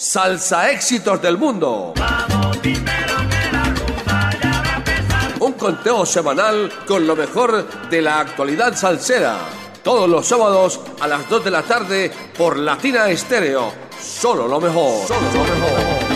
Salsa Éxitos del Mundo. Un conteo semanal con lo mejor de la actualidad salsera. Todos los sábados a las 2 de la tarde por Latina Estéreo. Solo lo mejor. Solo lo mejor.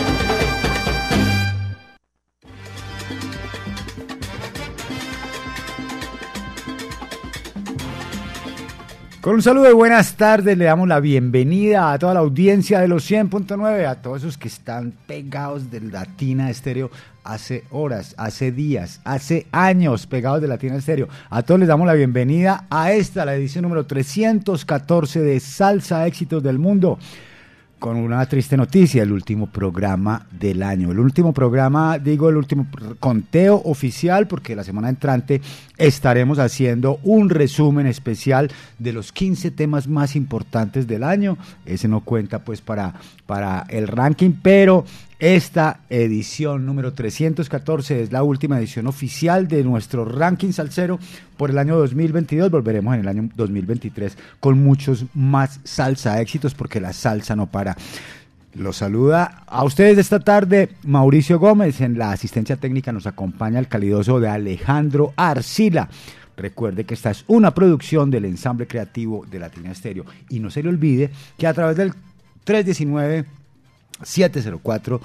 Con un saludo de buenas tardes, le damos la bienvenida a toda la audiencia de los 100.9, a todos esos que están pegados de Latina Estéreo hace horas, hace días, hace años pegados de Latina Estéreo. A todos les damos la bienvenida a esta, la edición número 314 de Salsa Éxitos del Mundo con una triste noticia, el último programa del año. El último programa, digo, el último conteo oficial, porque la semana entrante estaremos haciendo un resumen especial de los 15 temas más importantes del año. Ese no cuenta pues para, para el ranking, pero esta edición número 314 es la última edición oficial de nuestro ranking salsero por el año 2022. Volveremos en el año 2023 con muchos más salsa éxitos porque la salsa no para. Los saluda a ustedes esta tarde Mauricio Gómez. En la asistencia técnica nos acompaña el calidoso de Alejandro Arcila. Recuerde que esta es una producción del ensamble creativo de Latina Estéreo. Y no se le olvide que a través del 319 704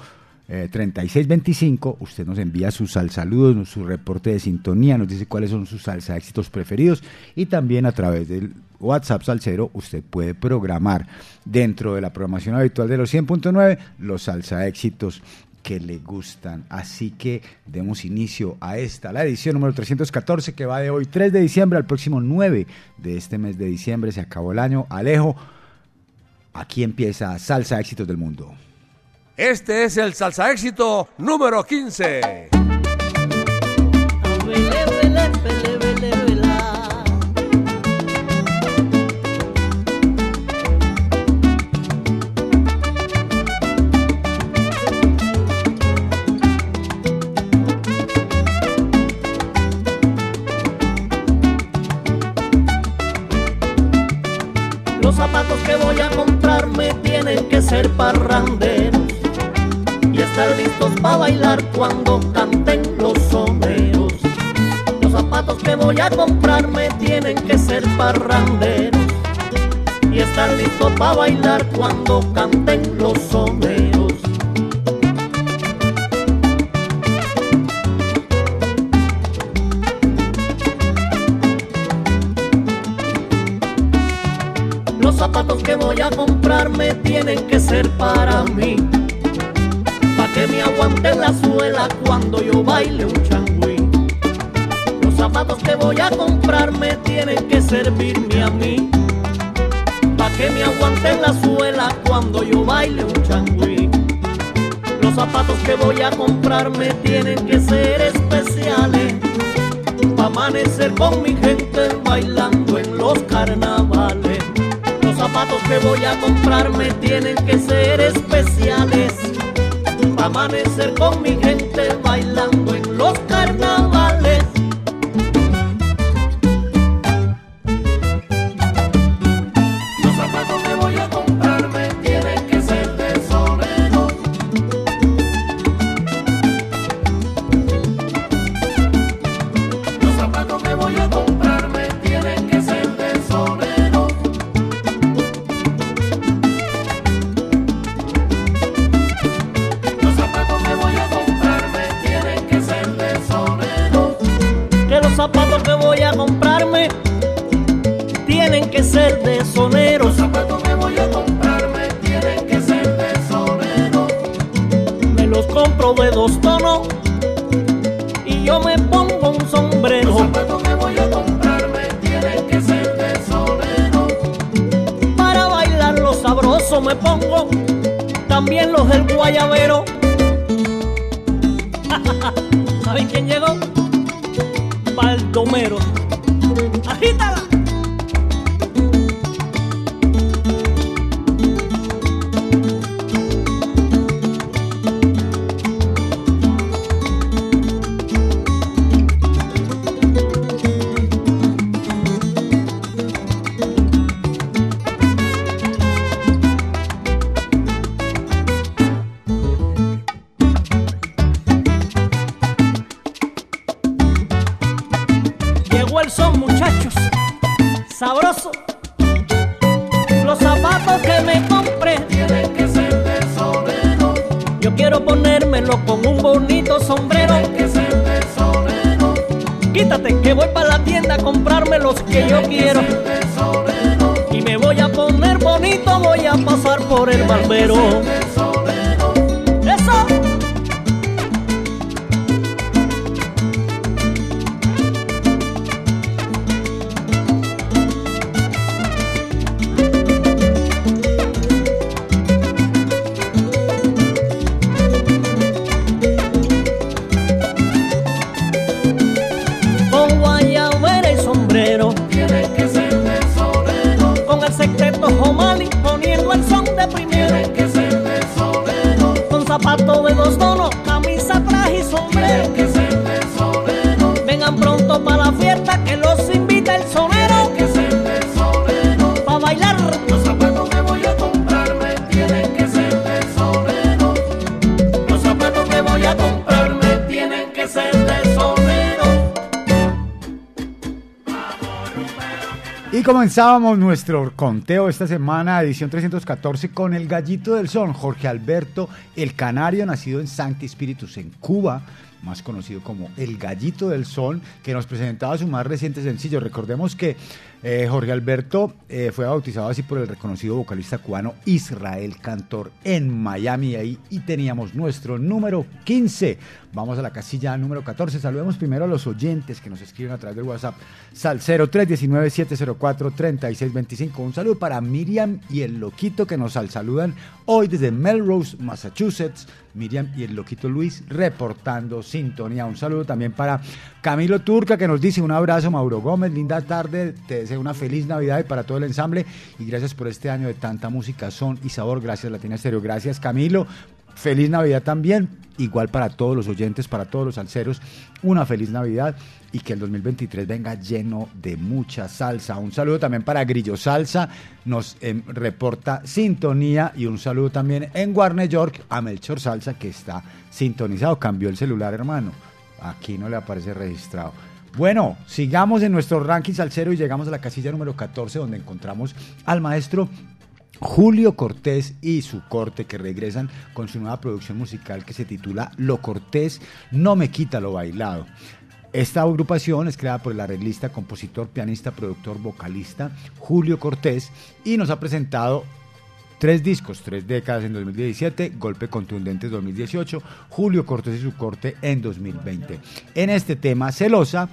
3625, usted nos envía sus saludos, su reporte de sintonía, nos dice cuáles son sus salsa éxitos preferidos y también a través del WhatsApp Salcero usted puede programar dentro de la programación habitual de los 100.9 los salsa éxitos que le gustan. Así que demos inicio a esta, la edición número 314 que va de hoy 3 de diciembre al próximo 9 de este mes de diciembre. Se acabó el año. Alejo, aquí empieza Salsa Éxitos del Mundo. Este es el salsa éxito número 15. Los zapatos que voy a comprarme tienen que ser parranderos estar listos para bailar cuando canten los soneros. Los zapatos que voy a comprarme tienen que ser parranderos y estar listos para bailar cuando canten los soneros. Los zapatos que voy a comprarme tienen que ser para mí que me aguante la suela cuando yo baile un changüí. Los zapatos que voy a comprarme tienen que servirme a mí, pa' que me aguante la suela cuando yo baile un changüí. Los zapatos que voy a comprarme tienen que ser especiales, pa' amanecer con mi gente bailando en los carnavales. Los zapatos que voy a comprarme tienen que ser especiales amanecer con mi gente bailando en los carnavales. Comenzábamos nuestro conteo esta semana, edición 314, con el gallito del son, Jorge Alberto, el canario nacido en Sancti Spiritus, en Cuba, más conocido como el gallito del son, que nos presentaba su más reciente sencillo. Recordemos que eh, Jorge Alberto eh, fue bautizado así por el reconocido vocalista cubano Israel Cantor en Miami, ahí, y teníamos nuestro número 15. Vamos a la casilla número 14. Saludemos primero a los oyentes que nos escriben a través del WhatsApp. Sal 0319-704-3625. Un saludo para Miriam y el Loquito que nos saludan hoy desde Melrose, Massachusetts. Miriam y el Loquito Luis reportando sintonía. Un saludo también para Camilo Turca que nos dice un abrazo. Mauro Gómez, linda tarde. Te deseo una feliz Navidad y para todo el ensamble. Y gracias por este año de tanta música, son y sabor. Gracias Latina Estéreo. Gracias Camilo. Feliz Navidad también, igual para todos los oyentes, para todos los salseros, una feliz Navidad y que el 2023 venga lleno de mucha salsa. Un saludo también para Grillo Salsa, nos em, reporta sintonía y un saludo también en Warner York a Melchor Salsa que está sintonizado, cambió el celular hermano, aquí no le aparece registrado. Bueno, sigamos en nuestro ranking salsero y llegamos a la casilla número 14 donde encontramos al maestro Julio Cortés y su corte que regresan con su nueva producción musical que se titula Lo Cortés no me quita lo bailado. Esta agrupación es creada por el arreglista, compositor, pianista, productor, vocalista Julio Cortés y nos ha presentado tres discos, tres décadas en 2017, Golpe Contundente 2018, Julio Cortés y su corte en 2020. En este tema, Celosa,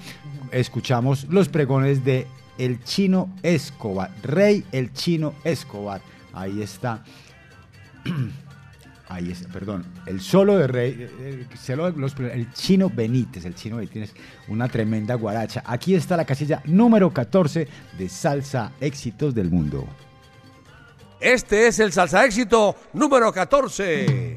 escuchamos los pregones de El Chino Escobar, Rey El Chino Escobar. Ahí está. Ahí es, perdón, el solo de Rey, eh, eh, los- el chino Benítez, el chino Benítez, una tremenda guaracha. Aquí está la casilla número 14 de Salsa Éxitos del Mundo. Este es el salsa éxito número 14.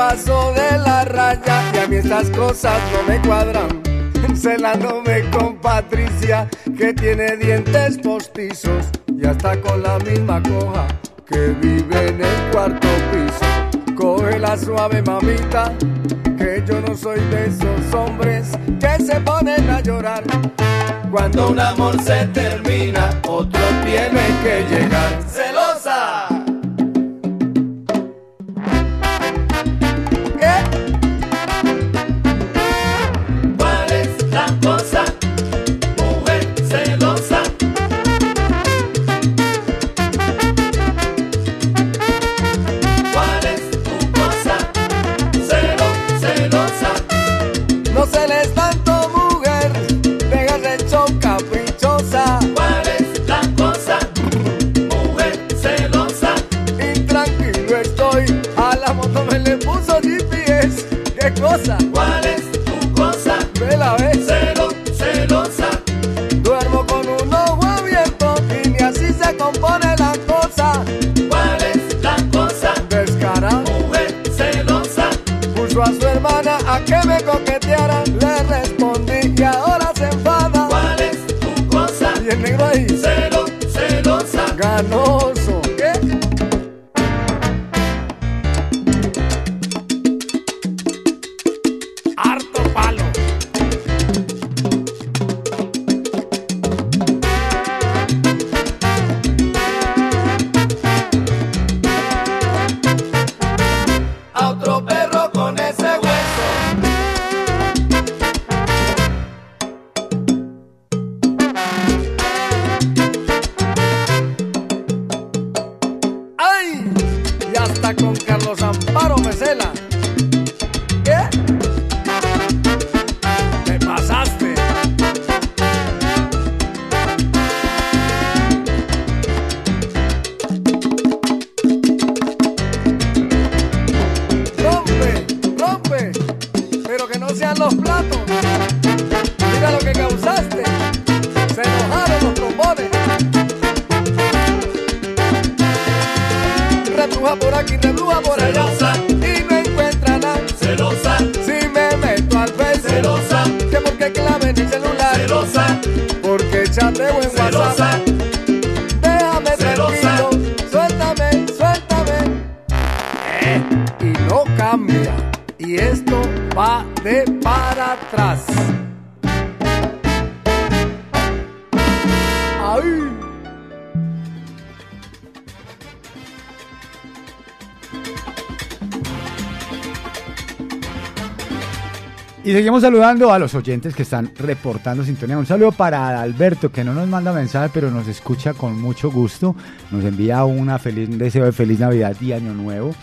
Pasó de la raya y a mí estas cosas no me cuadran. Celándome con Patricia, que tiene dientes postizos y hasta con la misma coja que vive en el cuarto piso. Coge la suave mamita, que yo no soy de esos hombres que se ponen a llorar. Cuando un amor se termina, otro tiene que llegar. ¿Cuál es tu cosa? Vela, ve. Celo, celosa. Duermo con un ojo abierto y así se compone la cosa. ¿Cuál es la cosa? Descarada. Mujer celosa. Puso a su hermana a que me coqueteara. Le respondí y ahora se enfada. ¿Cuál es tu cosa? Y el negro ahí. Celo, celosa. Ganó. Seguimos saludando a los oyentes que están reportando sintonía. Un saludo para Alberto, que no nos manda mensaje, pero nos escucha con mucho gusto. Nos envía una feliz, un deseo de feliz Navidad y Año Nuevo.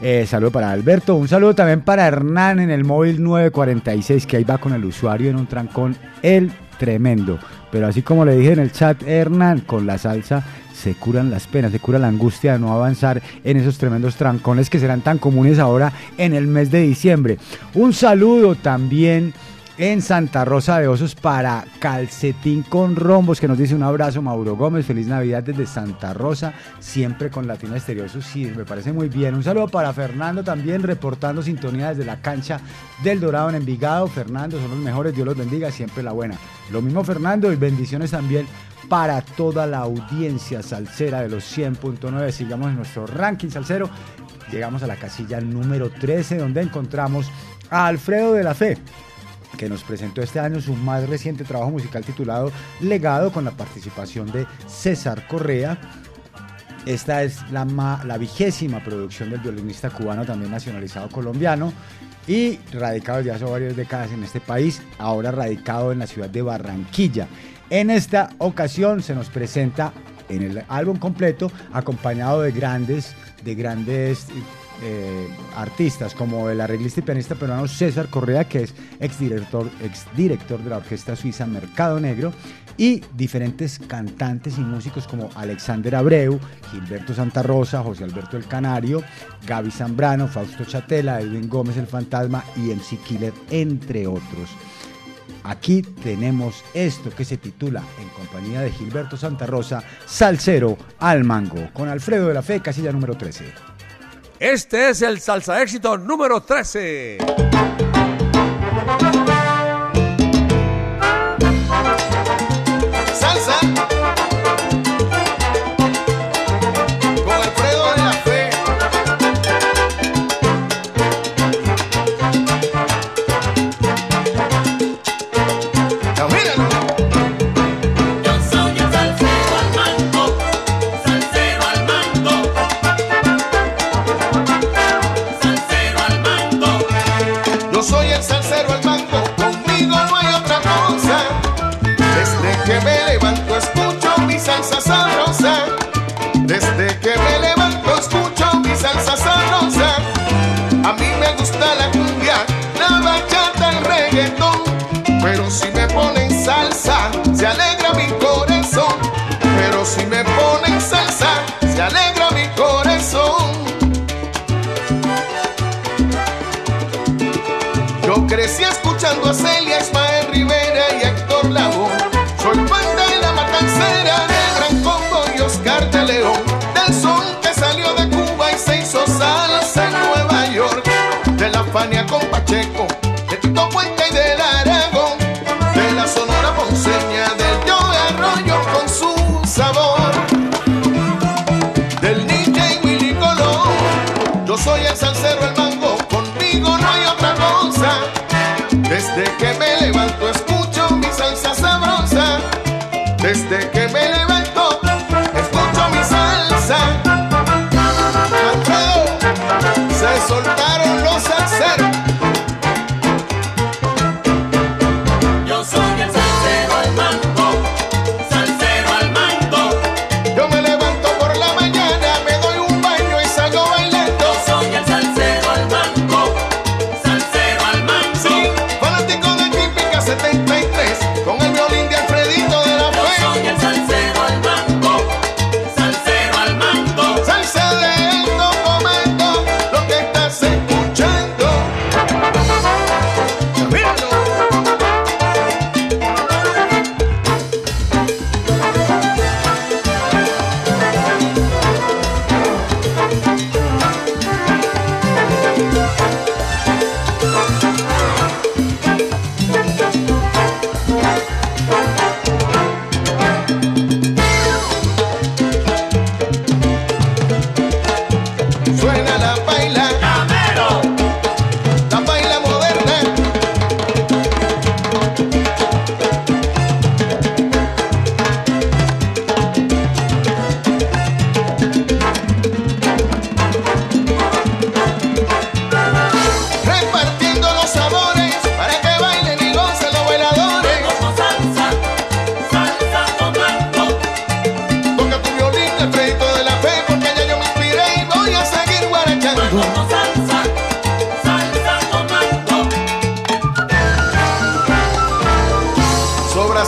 Eh, saludo para Alberto. Un saludo también para Hernán en el móvil 946, que ahí va con el usuario en un trancón. El tremendo. Pero así como le dije en el chat, Hernán, con la salsa se curan las penas, se cura la angustia de no avanzar en esos tremendos trancones que serán tan comunes ahora en el mes de diciembre. Un saludo también en Santa Rosa de Osos para Calcetín con Rombos, que nos dice un abrazo Mauro Gómez, feliz Navidad desde Santa Rosa, siempre con Latina Exterior, sí, me parece muy bien. Un saludo para Fernando también, reportando sintonía desde la cancha del Dorado en Envigado. Fernando, son los mejores, Dios los bendiga, siempre la buena. Lo mismo Fernando y bendiciones también para toda la audiencia salsera de los 100.9. Sigamos en nuestro ranking salsero. Llegamos a la casilla número 13, donde encontramos a Alfredo de la Fe que nos presentó este año su más reciente trabajo musical titulado Legado con la participación de César Correa. Esta es la, la vigésima producción del violinista cubano también nacionalizado colombiano y radicado desde hace varias décadas en este país, ahora radicado en la ciudad de Barranquilla. En esta ocasión se nos presenta en el álbum completo acompañado de grandes, de grandes eh, artistas como el arreglista y pianista peruano César Correa, que es exdirector, exdirector de la orquesta suiza Mercado Negro, y diferentes cantantes y músicos como Alexander Abreu, Gilberto Santa Rosa, José Alberto El Canario, Gaby Zambrano, Fausto Chatela, Edwin Gómez El Fantasma y MC Killer, entre otros. Aquí tenemos esto que se titula, en compañía de Gilberto Santa Rosa, Salsero al Mango, con Alfredo de la Fe, casilla número 13. Este es el salsa éxito número 13. escuchando a Celia Ismael Rivera y Héctor Lavoe. Soy banda y la matancera del Gran Combo y Oscar de León. Del son que salió de Cuba y se hizo salsa en Nueva York. De la Fania con Pacheco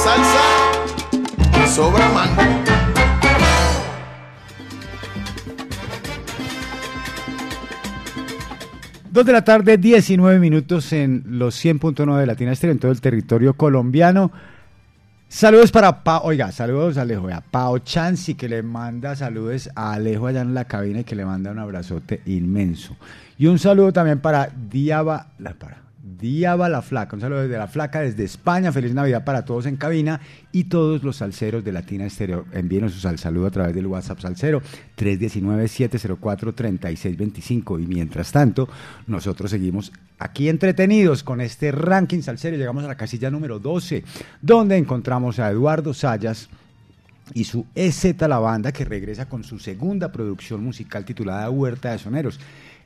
salsa sobra mango. Dos de la tarde, 19 minutos en los 100.9 de Latina Estéreo en todo el territorio colombiano. Saludos para Pao, oiga, saludos a Alejo, a Pao Chansi que le manda saludos a Alejo allá en la cabina y que le manda un abrazote inmenso. Y un saludo también para Diaba, la, para, Diaba la Flaca, un saludo desde la Flaca, desde España, feliz Navidad para todos en cabina y todos los salseros de Latina Estéreo. Envíenos su sal saludo a través del WhatsApp salsero 319-704-3625 y mientras tanto, nosotros seguimos aquí entretenidos con este ranking salsero. Llegamos a la casilla número 12, donde encontramos a Eduardo Sayas y su EZ La Banda, que regresa con su segunda producción musical titulada Huerta de Soneros.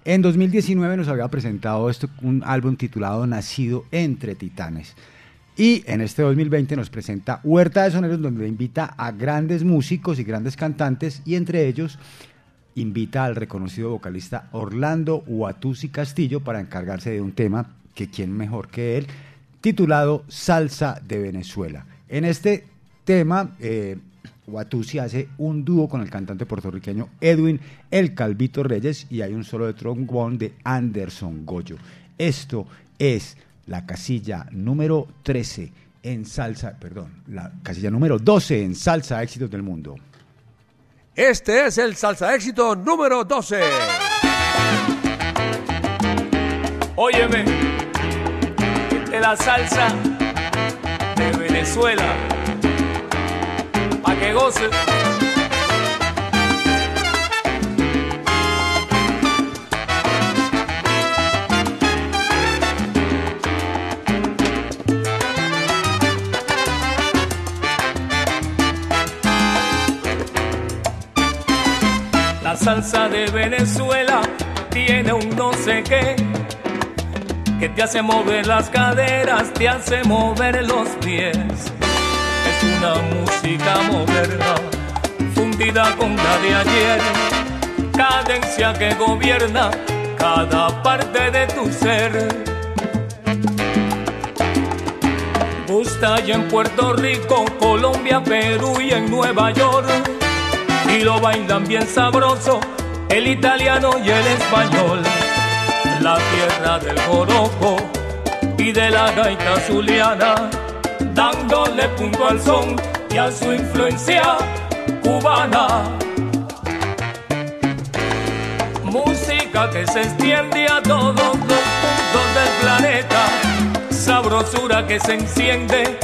En 2019 nos había presentado esto, un álbum titulado Nacido entre Titanes. Y en este 2020 nos presenta Huerta de Soneros, donde invita a grandes músicos y grandes cantantes, y entre ellos invita al reconocido vocalista Orlando Huatusi Castillo para encargarse de un tema que quién mejor que él, titulado Salsa de Venezuela. En este tema, eh, Watusi hace un dúo con el cantante puertorriqueño Edwin El Calvito Reyes y hay un solo de trombón de Anderson Goyo. Esto es la casilla número 13 en salsa, perdón, la casilla número 12 en salsa éxitos del mundo. Este es el salsa éxito número 12. Óyeme, de la salsa de Venezuela, que goce. La salsa de Venezuela tiene un no sé qué que te hace mover las caderas, te hace mover los pies. Una música moderna, fundida con la de ayer, cadencia que gobierna cada parte de tu ser. Gusta ya en Puerto Rico, Colombia, Perú y en Nueva York. Y lo bailan bien sabroso el italiano y el español la tierra del joropo y de la gaita zuliana, dándole punto al son y a su influencia cubana. Música que se extiende a todos los puntos del planeta, sabrosura que se enciende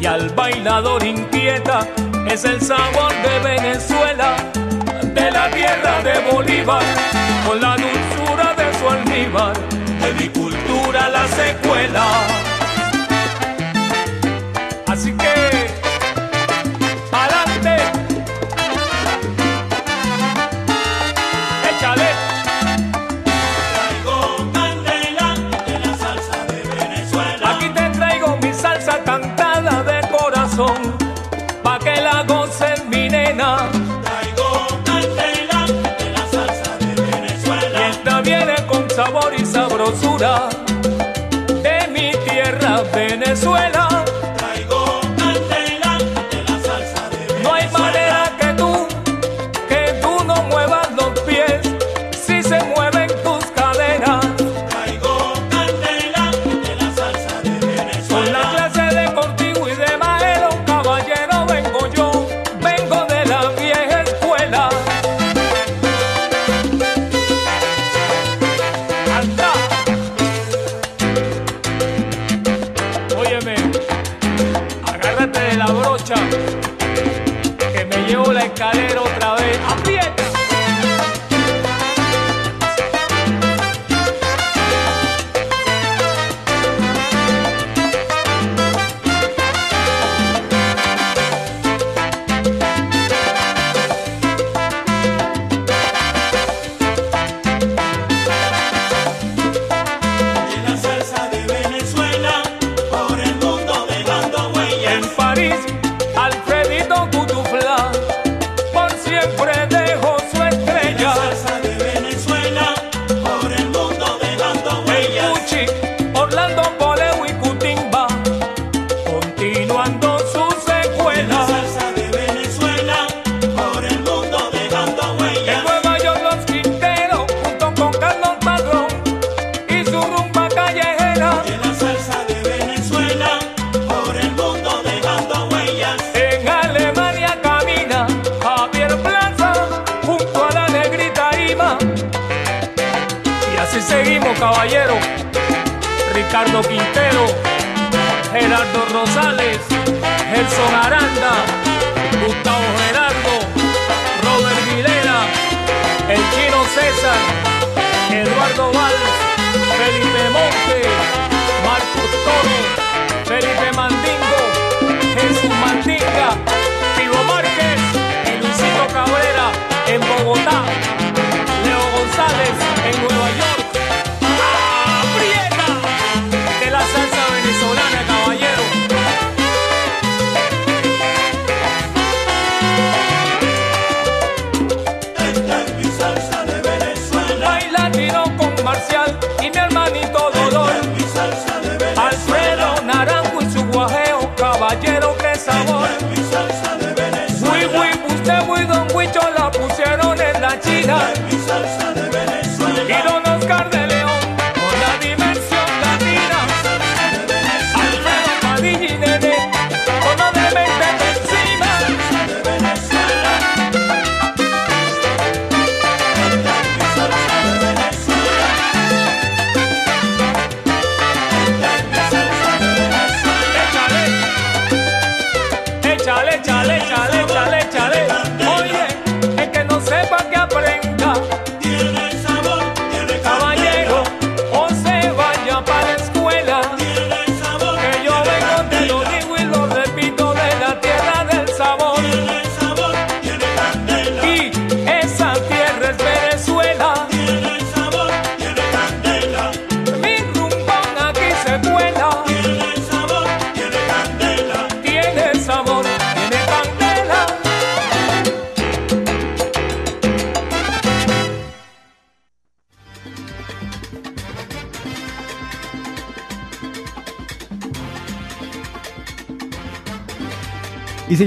y al bailador inquieta, es el sabor de Venezuela, de la tierra de Bolívar, con la dulzura de su almíbar, de mi cultura la secuela. corazón, pa' que la goce mi nena. Traigo candela de la salsa de Venezuela. Y esta viene con sabor y sabrosura de mi tierra Venezuela.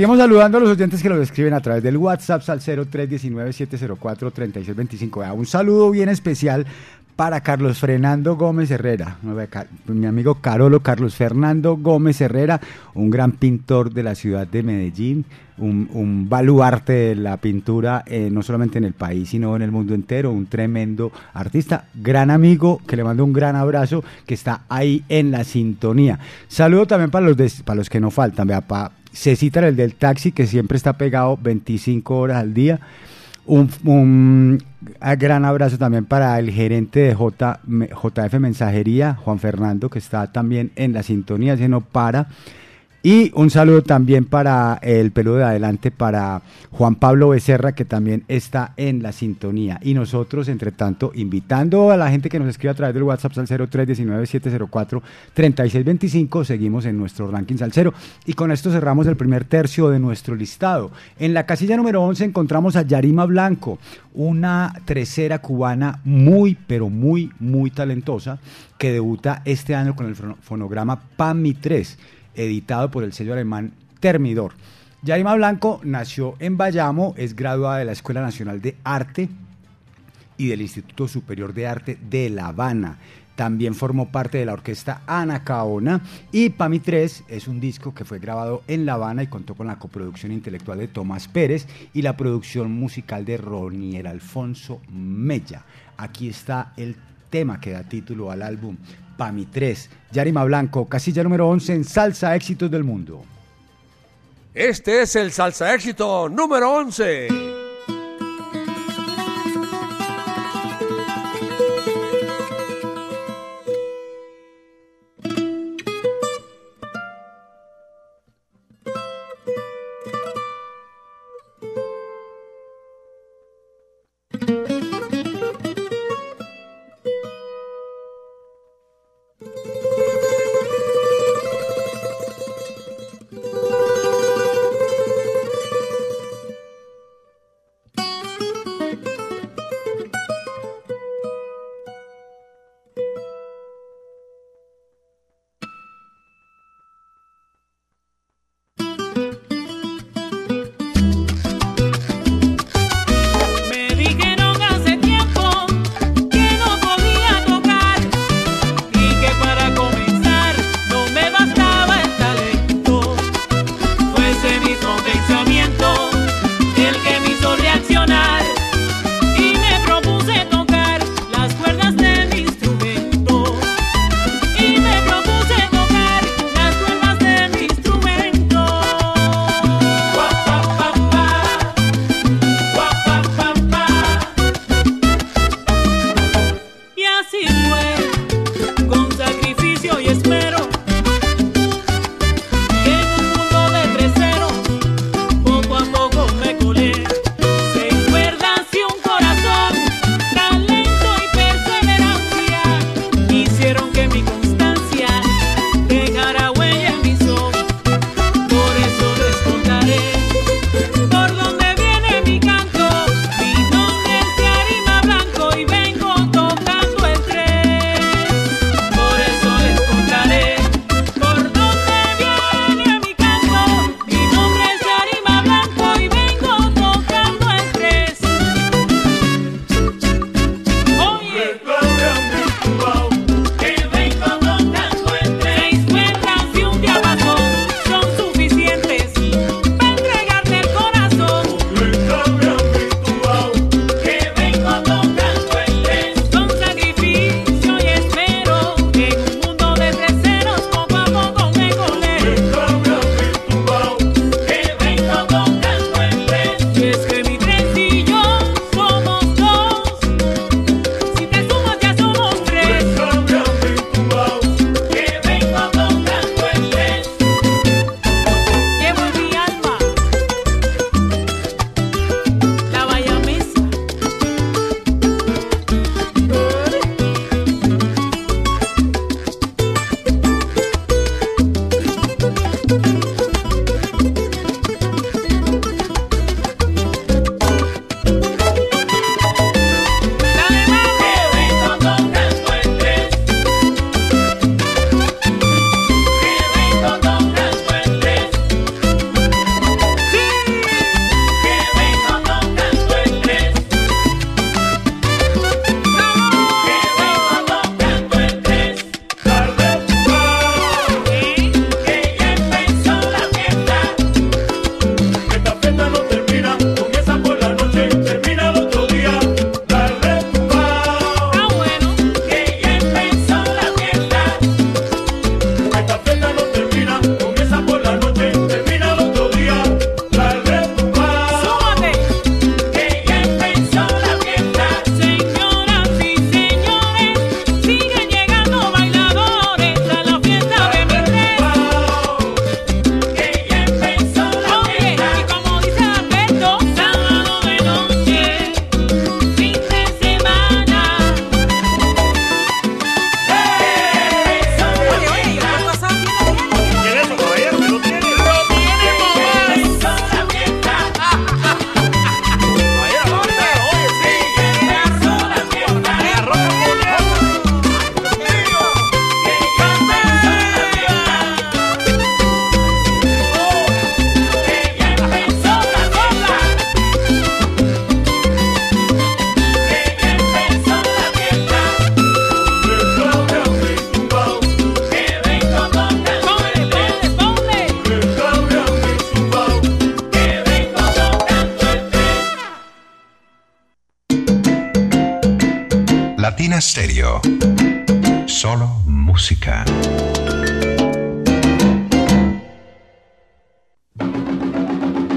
seguimos saludando a los oyentes que nos escriben a través del WhatsApp al 0319-704-3625. Un saludo bien especial para Carlos Fernando Gómez Herrera, mi amigo Carolo Carlos Fernando Gómez Herrera, un gran pintor de la ciudad de Medellín, un, baluarte de la pintura eh, no solamente en el país, sino en el mundo entero, un tremendo artista, gran amigo, que le mando un gran abrazo, que está ahí en la sintonía. Saludo también para los, para los que no faltan, vea, para Cecita, el del taxi, que siempre está pegado 25 horas al día. Un, gran abrazo también para el gerente de J, JF Mensajería, Juan Fernando, que está también en la sintonía, se no para. Y un saludo también para el pelo de adelante, para Juan Pablo Becerra, que también está en la sintonía. Y nosotros, entre tanto, invitando a la gente que nos escribe a través del WhatsApp al 0319-704-3625, seguimos en nuestro ranking salsero. Y con esto cerramos el primer tercio de nuestro listado. En la casilla número 11 encontramos a Yarima Blanco, una tercera cubana muy, pero muy, muy talentosa, que debuta este año con el fonograma PAMI 3 editado por el sello alemán Termidor. Yarima Blanco nació en Bayamo, es graduada de la Escuela Nacional de Arte y del Instituto Superior de Arte de La Habana. También formó parte de la orquesta Anacaona y Pami 3 es un disco que fue grabado en La Habana y contó con la coproducción intelectual de Tomás Pérez y la producción musical de Ronier Alfonso Mella. Aquí está el tema que da título al álbum PAMI 3. Yarima Blanco, casilla número 11 en Salsa Éxitos del Mundo. Este es el Salsa Éxito número 11. Stereo. Solo música.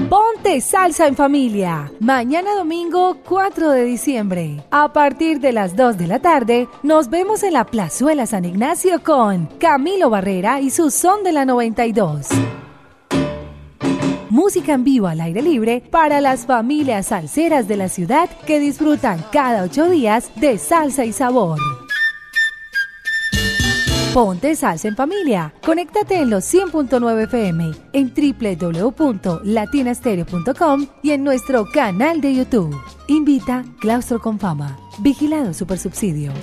Ponte salsa en familia. Mañana domingo 4 de diciembre. A partir de las 2 de la tarde, nos vemos en la Plazuela San Ignacio con Camilo Barrera y su son de la 92. Música en vivo al aire libre para las familias salseras de la ciudad que disfrutan cada ocho días de salsa y sabor. Ponte salsa en familia. Conéctate en los 100.9 FM, en www.latinastereo.com y en nuestro canal de YouTube. Invita Claustro con Fama. Vigilado Supersubsidio.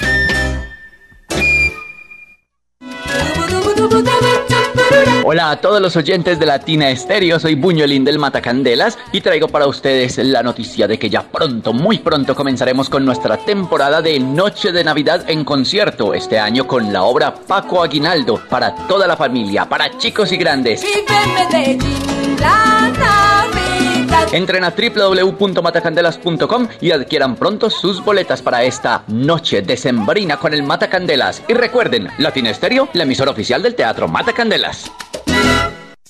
Hola a todos los oyentes de Latina Estéreo, soy Buñuelín del Matacandelas y traigo para ustedes la noticia de que ya pronto, muy pronto comenzaremos con nuestra temporada de Noche de Navidad en concierto, este año con la obra Paco Aguinaldo, para toda la familia, para chicos y grandes. Entren a www.matacandelas.com y adquieran pronto sus boletas para esta noche decembrina con el Matacandelas. Y recuerden, Latina Estéreo, la emisora oficial del Teatro Matacandelas.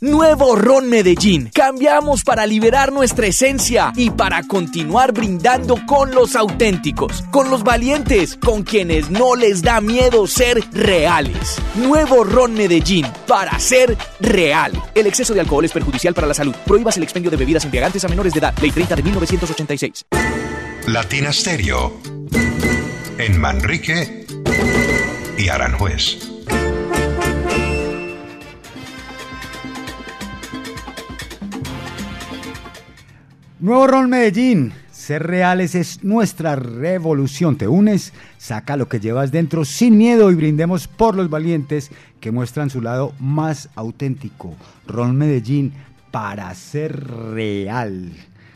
Nuevo Ron Medellín. Cambiamos para liberar nuestra esencia y para continuar brindando con los auténticos, con los valientes, con quienes no les da miedo ser reales. Nuevo Ron Medellín para ser real. El exceso de alcohol es perjudicial para la salud. Prohíbas el expendio de bebidas embriagantes a menores de edad. Ley 30 de 1986. Latina Stereo. En Manrique y Aranjuez. Nuevo Ron Medellín. Ser reales es nuestra revolución. Te unes, saca lo que llevas dentro sin miedo y brindemos por los valientes que muestran su lado más auténtico. Ron Medellín para ser real.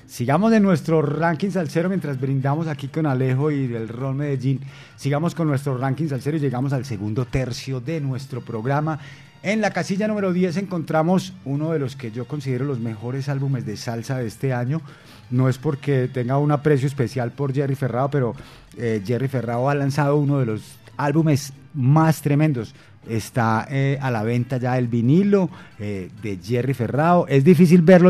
Sigamos en nuestro ranking salsero mientras brindamos aquí con Alejo y del Ron Medellín. Sigamos con nuestro ranking salsero y llegamos al segundo tercio de nuestro programa. En la casilla número 10 encontramos uno de los que yo considero los mejores álbumes de salsa de este año. No es porque tenga un aprecio especial por Jerry Ferrao, pero eh, Jerry Ferrao ha lanzado uno de los álbumes más tremendos. Está eh, a la venta ya el vinilo eh, de Jerry Ferrao. Es difícil ver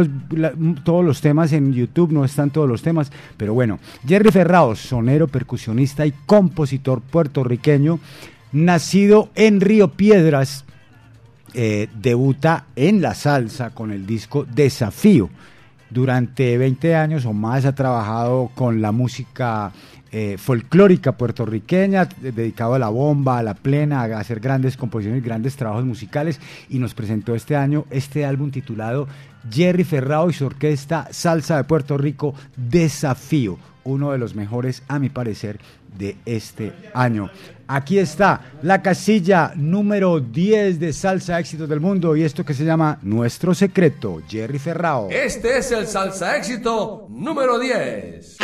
todos los temas en YouTube, no están todos los temas, pero bueno, Jerry Ferrao, sonero, percusionista y compositor puertorriqueño, nacido en Río Piedras, eh, debuta en la salsa con el disco Desafío. Durante 20 años o más ha trabajado con la música eh, folclórica puertorriqueña, dedicado a la bomba, a la plena, a hacer grandes composiciones, grandes trabajos musicales y nos presentó este año este álbum titulado Jerry Ferrao y su orquesta Salsa de Puerto Rico Desafío, uno de los mejores a mi parecer de este año. Aquí está la casilla número 10 de Salsa Éxitos del Mundo y esto que se llama Nuestro Secreto, Jerry Ferrao. Este es el salsa éxito número 10.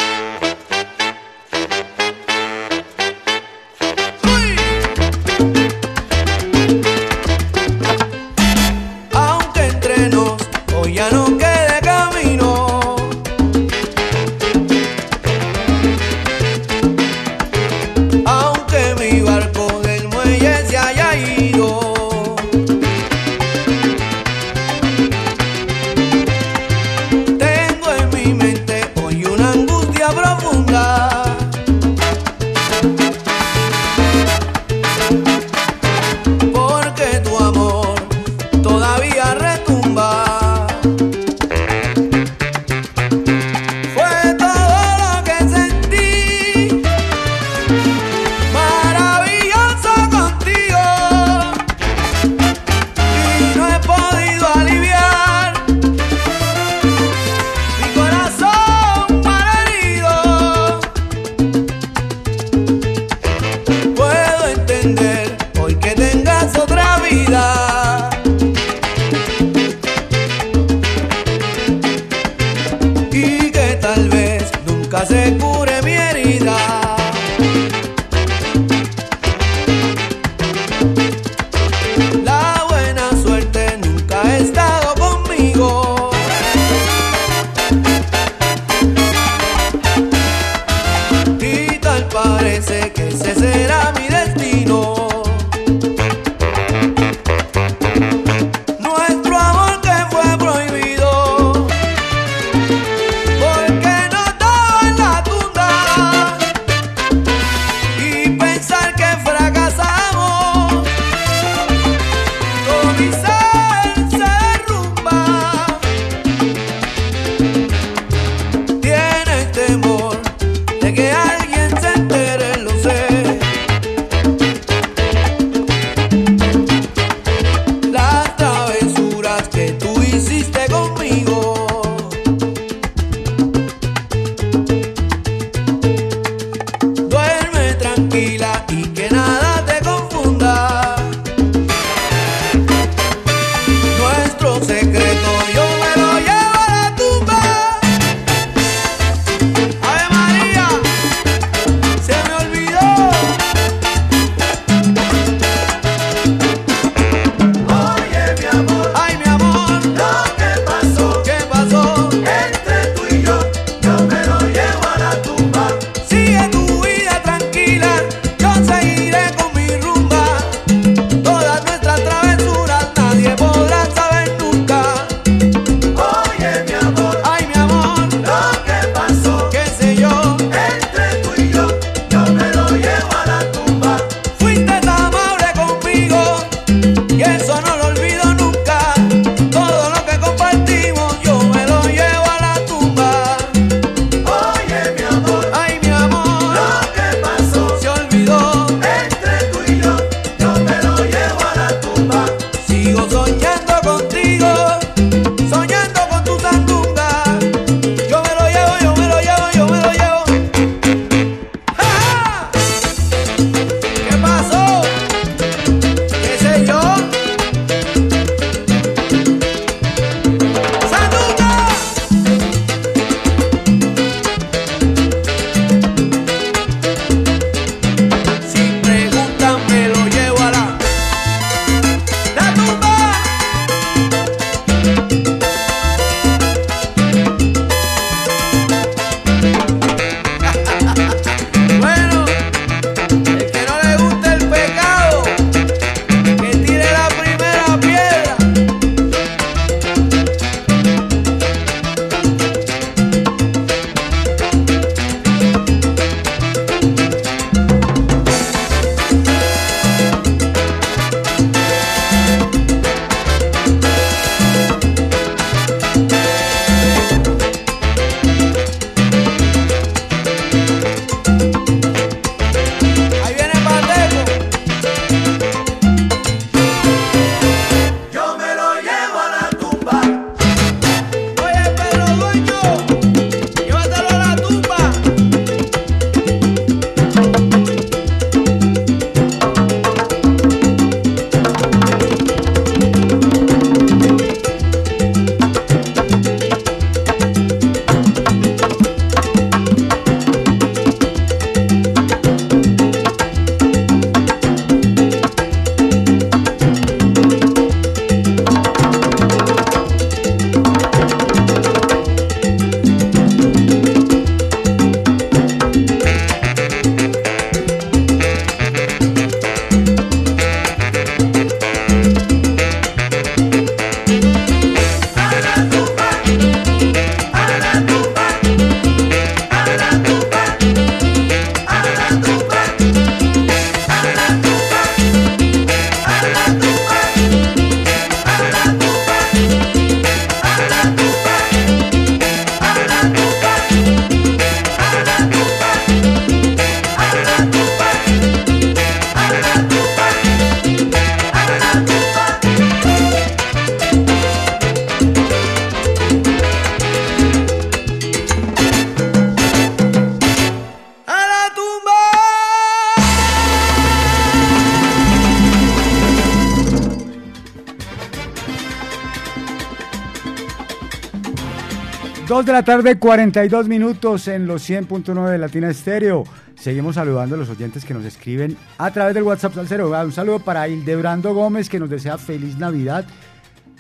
Tarde, 42 minutos en los 100.9 de Latina Estéreo. Seguimos saludando a los oyentes que nos escriben a través del WhatsApp Salcero. Un saludo para Hildebrando Gómez que nos desea feliz Navidad.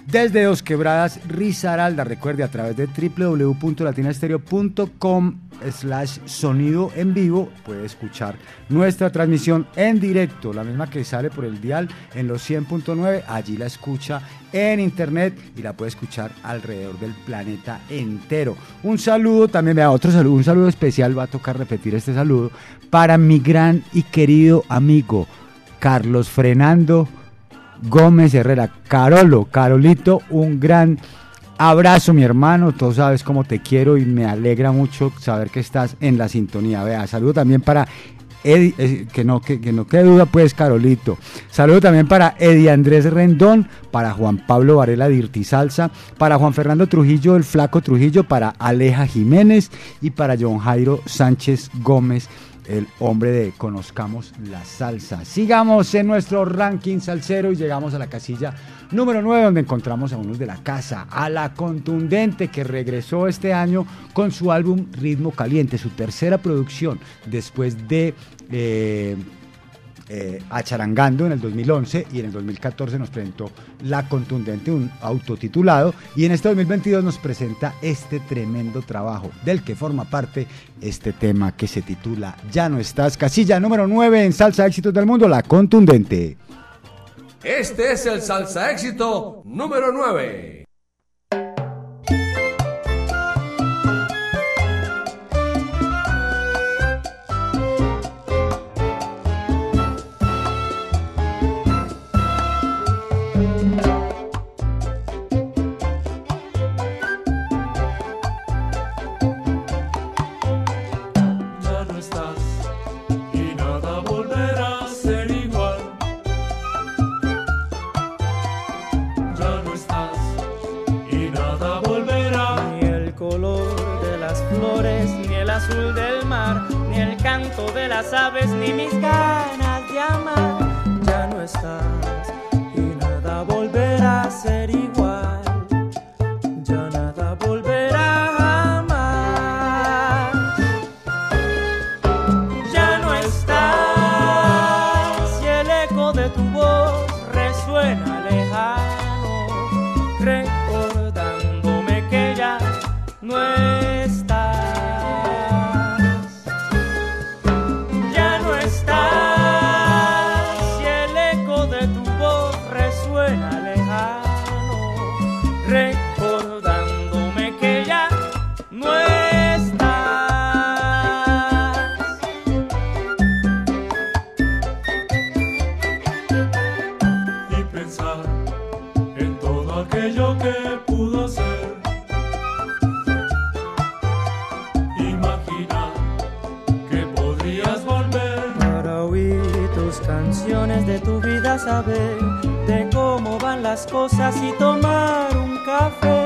Desde Dos Quebradas, Risaralda. Recuerde a través de www.latinaestereo.com slash sonido en vivo puede escuchar nuestra transmisión en directo, la misma que sale por el dial en los 100.9, allí la escucha en internet y la puede escuchar alrededor del planeta entero. Un saludo también, vea, otro saludo, un saludo especial, va a tocar repetir este saludo para mi gran y querido amigo Carlos Fernando Gómez Herrera. Carolo, Carolito, un gran abrazo, mi hermano. Tú sabes cómo te quiero y me alegra mucho saber que estás en la sintonía. Vea, saludo también para Eh, que, no, que, no quede duda, pues, Carolito. Saludo también para Eddie Andrés Rendón, para Juan Pablo Varela Dirti Salsa, para Juan Fernando Trujillo, el Flaco Trujillo, para Aleja Jiménez y para John Jairo Sánchez Gómez el hombre de Conozcamos la Salsa. Sigamos en nuestro ranking salsero y llegamos a la casilla número 9 donde encontramos a unos de la casa, a la contundente que regresó este año con su álbum Ritmo Caliente, su tercera producción después de... Eh, eh, Acharangando en el 2011 y en el 2014 nos presentó La Contundente, un autotitulado, y en este 2022 nos presenta este tremendo trabajo del que forma parte este tema que se titula Ya no estás, casilla número 9 en Salsa Éxitos del Mundo, La Contundente. Este es el Salsa Éxito número 9. Sabes ni mis ganas de amar. Ya no estás y nada volverá a ser igual. Saber de cómo van las cosas y tomar un café.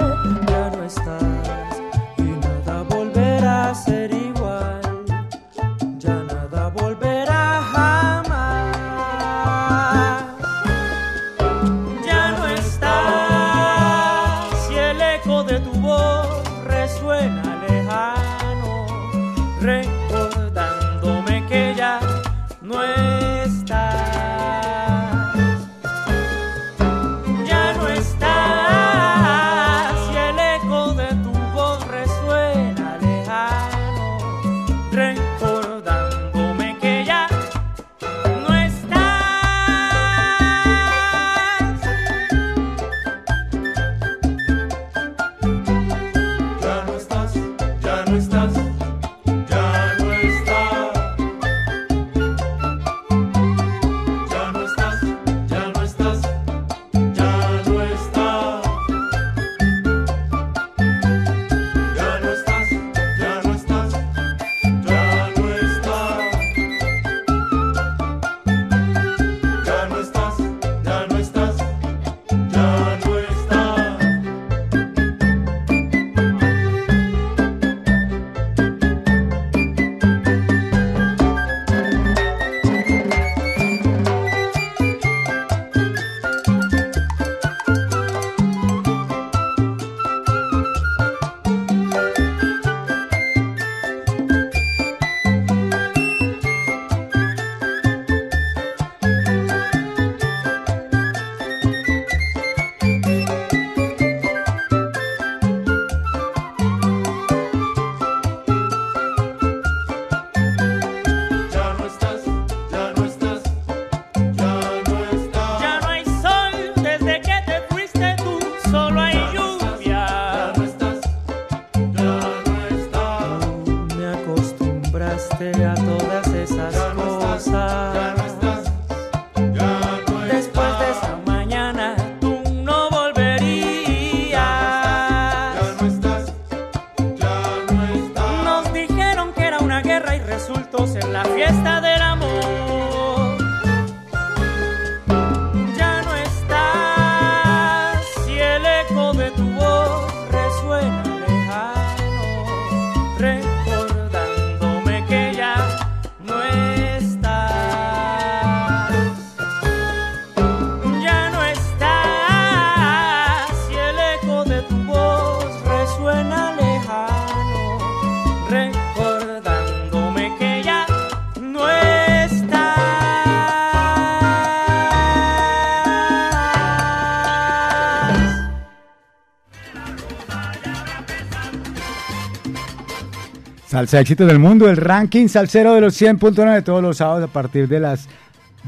Salsa éxitos del mundo, el ranking salsero de los 100.9 todos los sábados a partir de las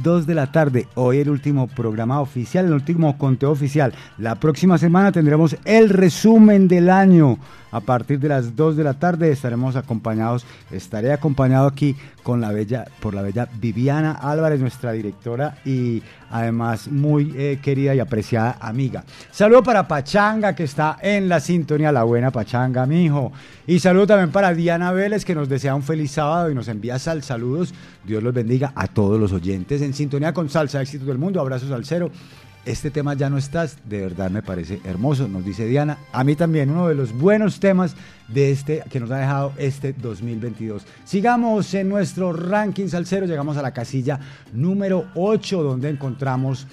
2 de la tarde. Hoy el último programa oficial, el último conteo oficial. La próxima semana tendremos el resumen del año. A partir de las 2 de la tarde estaremos acompañados, estaré acompañado aquí con la bella, por la bella Viviana Álvarez, nuestra directora y además muy eh, querida y apreciada amiga. Saludo para Pachanga que está en la sintonía, la buena Pachanga, mijo. Y saludo también para Diana Vélez que nos desea un feliz sábado y nos envía sal saludos. Dios los bendiga a todos los oyentes en sintonía con Salsa Éxitos del Mundo. Abrazos al cero. Este tema ya no estás, de verdad me parece hermoso, nos dice Diana. A mí también, uno de los buenos temas de este que nos ha dejado este 2022. Sigamos en nuestro ranking salsero, llegamos a la casilla número 8, donde encontramos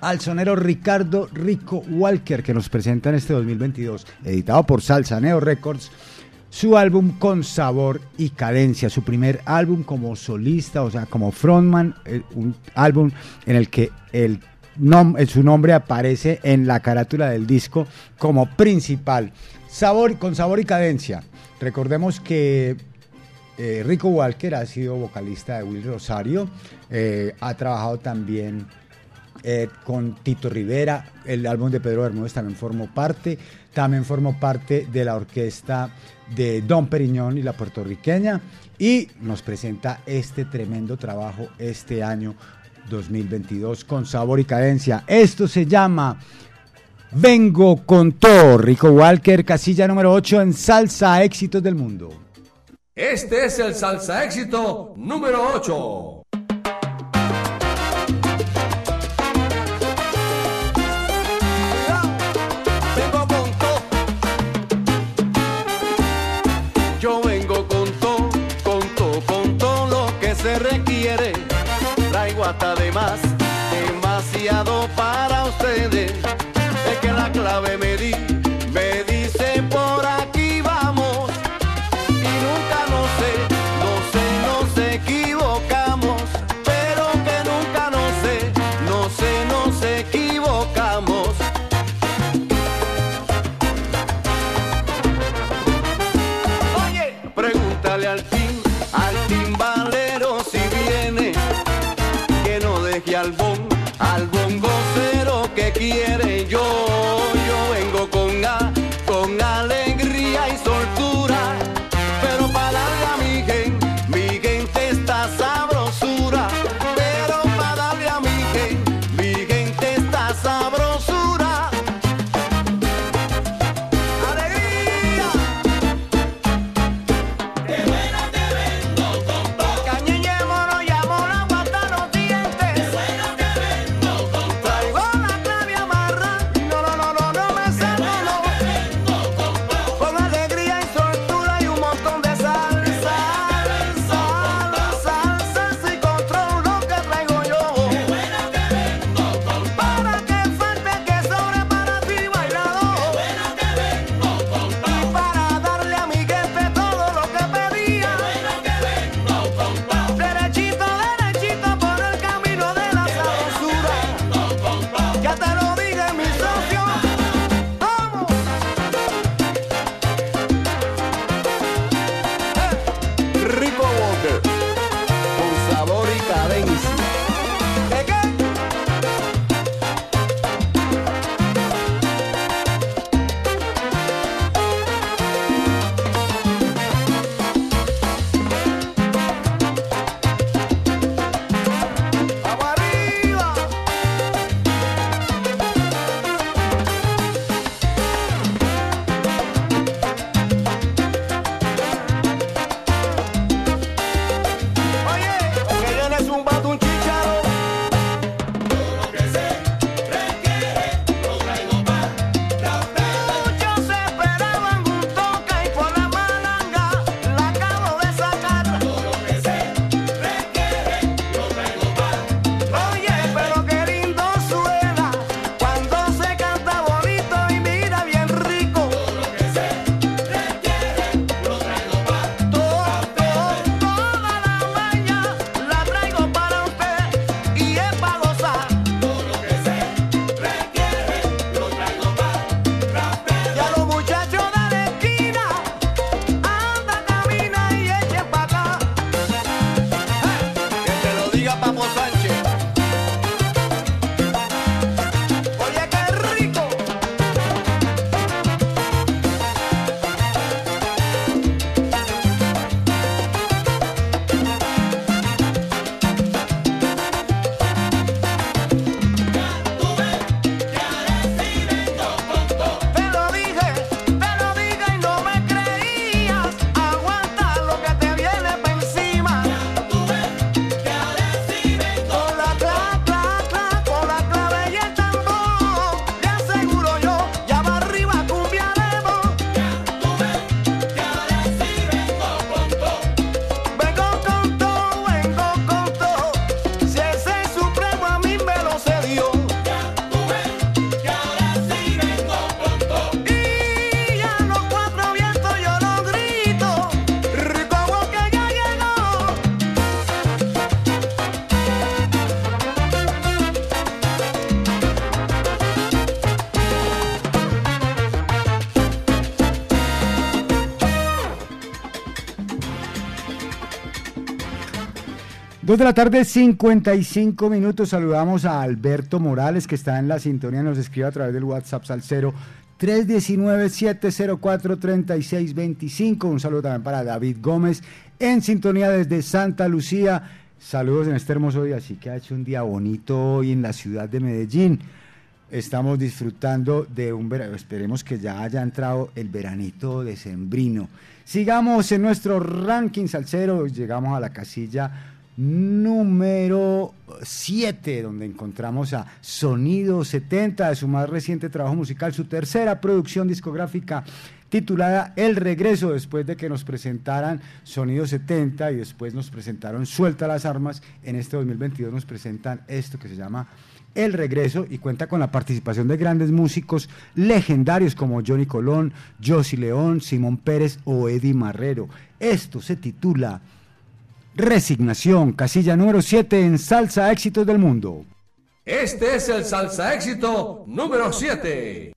al sonero Ricardo Rico Walker, que nos presenta en este 2022, editado por Salsa Neo Records, su álbum con sabor y cadencia, su primer álbum como solista, o sea, como frontman, eh, un álbum en el que el eh, su nombre aparece en la carátula del disco como principal. Sabor, con sabor y cadencia. Recordemos que eh, Rico Walker ha sido vocalista de Will Rosario, eh, ha trabajado también con Tito Rivera, el álbum de Pedro Bermúdez también formó parte, también formó parte de la orquesta de Don Periñón y la puertorriqueña y nos presenta este tremendo trabajo este año 2022 con sabor y cadencia. Esto se llama Vengo con todo. Rico Walker, casilla número 8 en Salsa Éxitos del Mundo. Este es el salsa éxito número 8. Es que la clave me di, Dos de la tarde, 55 minutos. Saludamos a Alberto Morales, que está en la sintonía. Nos escribe a través del WhatsApp Salcero 319-704-3625. Un saludo también para David Gómez, en sintonía desde Santa Lucía. Saludos en este hermoso día. Así que ha hecho un día bonito hoy en la ciudad de Medellín. Estamos disfrutando de un verano. Esperemos que ya haya entrado el veranito decembrino. Sigamos en nuestro ranking salsero. Llegamos a la casilla número 7, donde encontramos a Sonido 70 de su más reciente trabajo musical, su tercera producción discográfica titulada El Regreso, después de que nos presentaran Sonido 70 y después nos presentaron Suelta las Armas, en este 2022 nos presentan esto que se llama El Regreso y cuenta con la participación de grandes músicos legendarios como Johnny Colón, Josie León, Simón Pérez o Eddie Marrero. Esto se titula Resignación, casilla número 7 en Salsa Éxitos del Mundo. Este es el Salsa Éxito número 7.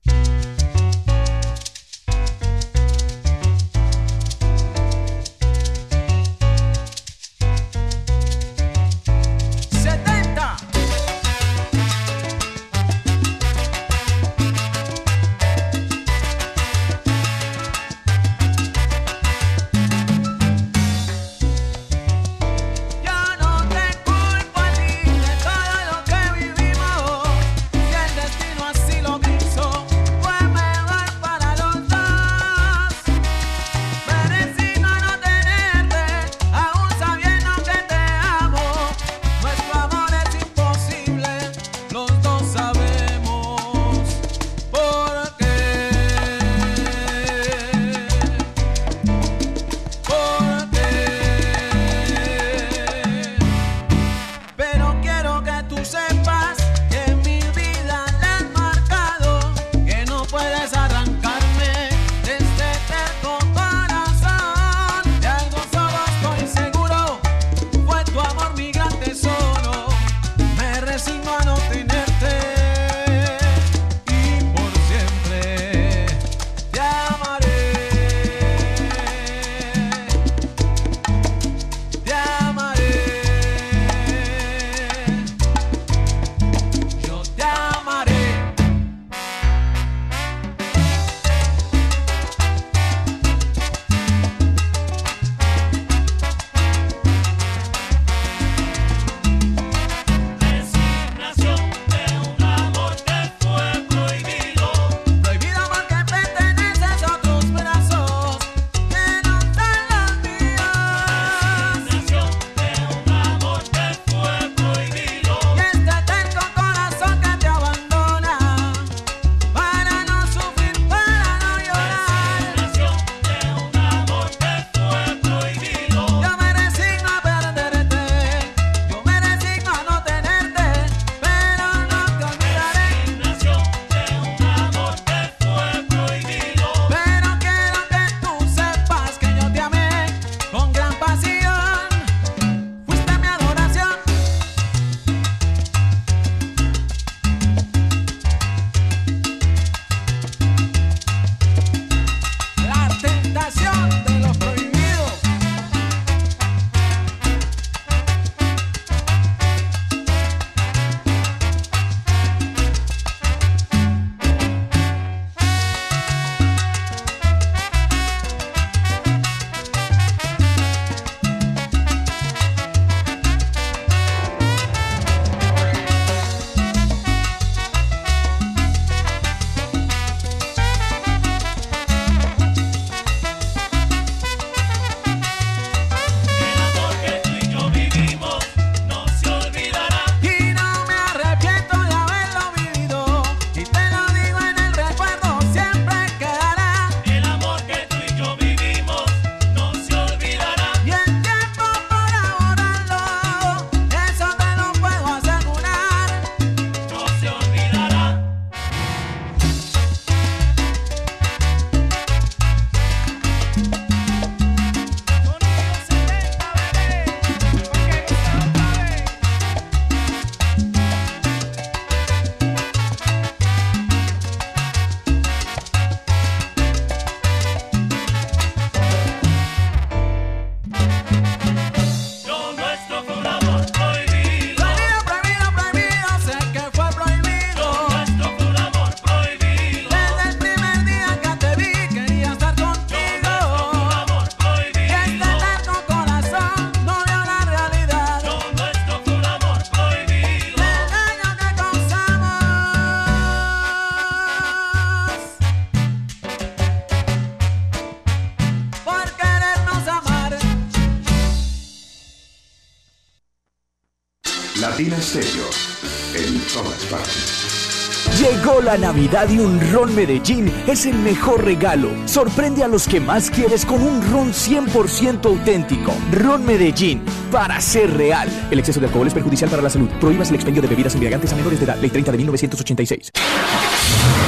La Navidad y un ron Medellín es el mejor regalo. Sorprende a los que más quieres con un ron 100% auténtico. Ron Medellín, para ser real. El exceso de alcohol es perjudicial para la salud. Prohíbas el expendio de bebidas embriagantes a menores de edad. Ley 30 de 1986.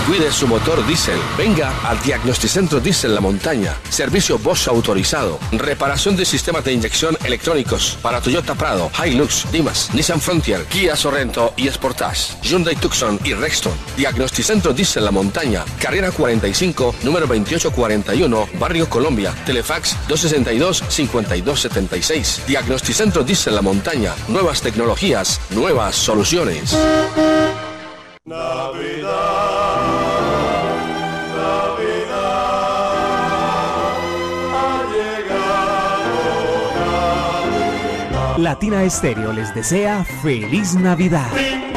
Cuide su motor diésel. Venga al Diagnosticentro Diesel La Montaña. Servicio Bosch autorizado. Reparación de sistemas de inyección electrónicos para Toyota Prado, Hilux, Dimas, Nissan Frontier, Kia Sorrento y Sportage, Hyundai Tucson y Rexton. Diagnosticentro Diesel La Montaña. Carrera 45, número 2841, Barrio Colombia. Telefax 262-5276. Diagnosticentro Diesel La Montaña. Nuevas tecnologías, nuevas soluciones. Latina Estéreo les desea feliz Navidad.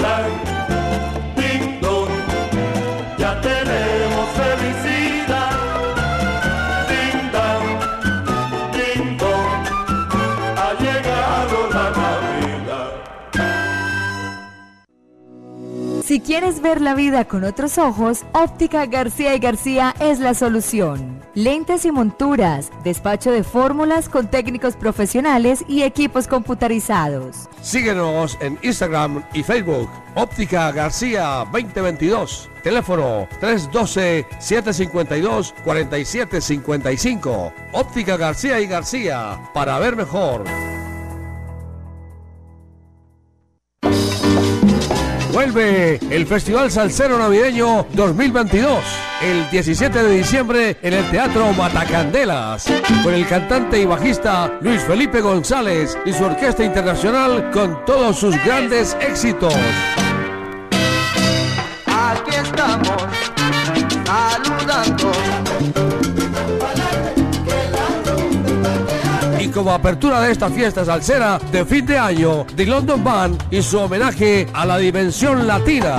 Si quieres ver la vida con otros ojos, Óptica García y García es la solución. Lentes y monturas, despacho de fórmulas con técnicos profesionales y equipos computarizados. Síguenos en Instagram y Facebook. Óptica García 2022. Teléfono 312-752-4755. Óptica García y García. Para ver mejor. Vuelve el Festival Salsero Navideño 2022. El 17 de diciembre en el Teatro Matacandelas. Con el cantante y bajista Luis Felipe González y su orquesta internacional con todos sus grandes éxitos. Aquí estamos como apertura de esta fiesta salsera de fin de año, The London Band y su homenaje a la dimensión latina.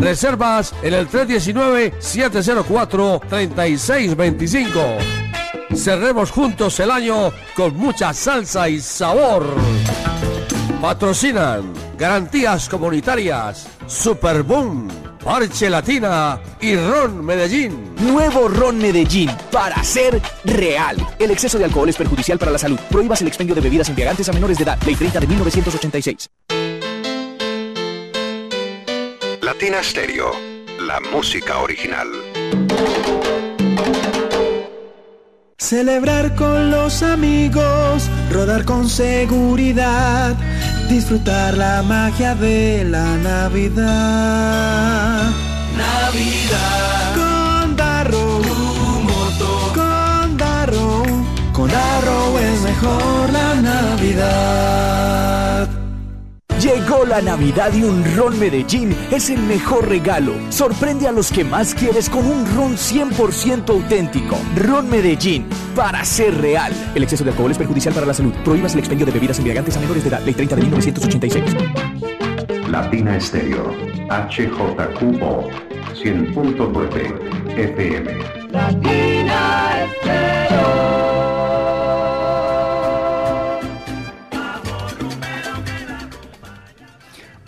Reservas en el 319-704-3625. Cerremos juntos el año con mucha salsa y sabor. Patrocinan Garantías Comunitarias, Superboom, Parche Latina y Ron Medellín. Nuevo Ron Medellín, para ser real. El exceso de alcohol es perjudicial para la salud. Prohíbas el expendio de bebidas embriagantes a menores de edad. Ley 30 de 1986. Latina Stereo. La música original. Celebrar con los amigos, rodar con seguridad, disfrutar la magia de la Navidad. Navidad. Con Darrow. Tu moto. Con Darrow. Con Darrow es mejor la Navidad. Llegó la Navidad y un ron Medellín es el mejor regalo. Sorprende a los que más quieres con un ron 100% auténtico. Ron Medellín, para ser real. El exceso de alcohol es perjudicial para la salud. Prohíbas el expendio de bebidas embriagantes a menores de edad. Ley 30 de 1986. Latina Stereo. HJQO. 100.9 FM.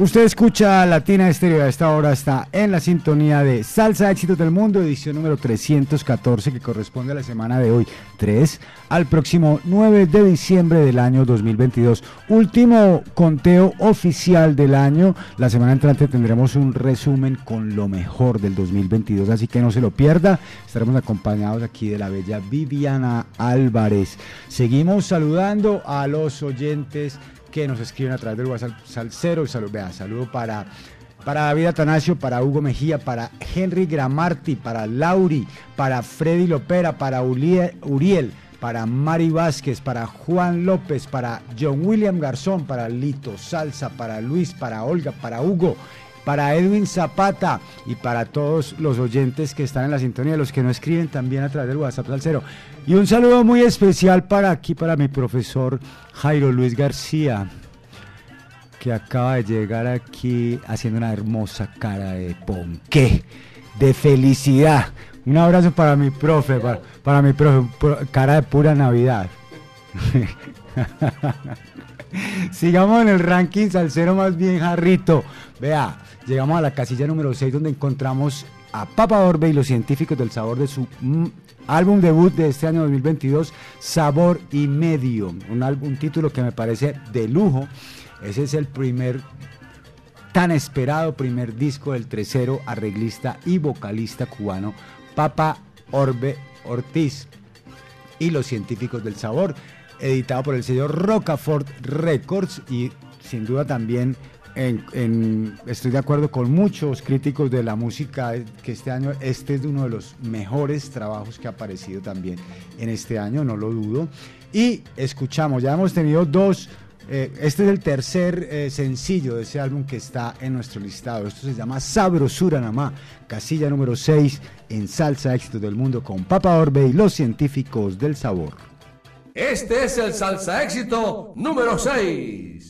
Usted escucha Latina Estéreo a esta hora, está en la sintonía de Salsa Éxitos del Mundo, edición número 314, que corresponde a la semana de hoy, 3, al próximo 9 de diciembre del año 2022. Último conteo oficial del año. La semana entrante tendremos un resumen con lo mejor del 2022, así que no se lo pierda. Estaremos acompañados aquí de la bella Viviana Álvarez. Seguimos saludando a los oyentes que nos escriben a través del WhatsApp Salcero. Vea, saludo para, para David Atanasio, para Hugo Mejía, para Henry Gramarti, para Lauri, para Freddy Lopera, para Uriel, para Mari Vázquez, para Juan López, para John William Garzón, para Lito Salsa, para Luis, para Olga, para Hugo. Para Edwin Zapata y para todos los oyentes que están en la sintonía, los que no escriben también a través del WhatsApp Salcero. Y un saludo muy especial para aquí, para mi profesor Jairo Luis García, que acaba de llegar aquí haciendo una hermosa cara de ponqué, de felicidad, Un abrazo para mi profe, para, para mi profe, pro- cara de pura Navidad. Sigamos en el ranking salsero más bien jarrito. Vea, llegamos a la casilla número 6 donde encontramos a Papa Orbe y los científicos del sabor de su mm, álbum debut de este año 2022, Sabor y Medio. Un, álbum, título que me parece de lujo. Ese es el primer tan esperado primer disco del tercero arreglista y vocalista cubano Papa Orbe Ortiz y los científicos del sabor, editado por el sello Rocafort Records y sin duda también estoy de acuerdo con muchos críticos de la música que este año este es uno de los mejores trabajos que ha aparecido también en este año, no lo dudo. Y escuchamos, ya hemos tenido dos eh, este es el tercer eh, sencillo de ese álbum que está en nuestro listado. Esto se llama Sabrosura Namá, casilla número 6 en Salsa Éxito del Mundo con Papa Orbe y los científicos del sabor. Este es el salsa éxito número 6.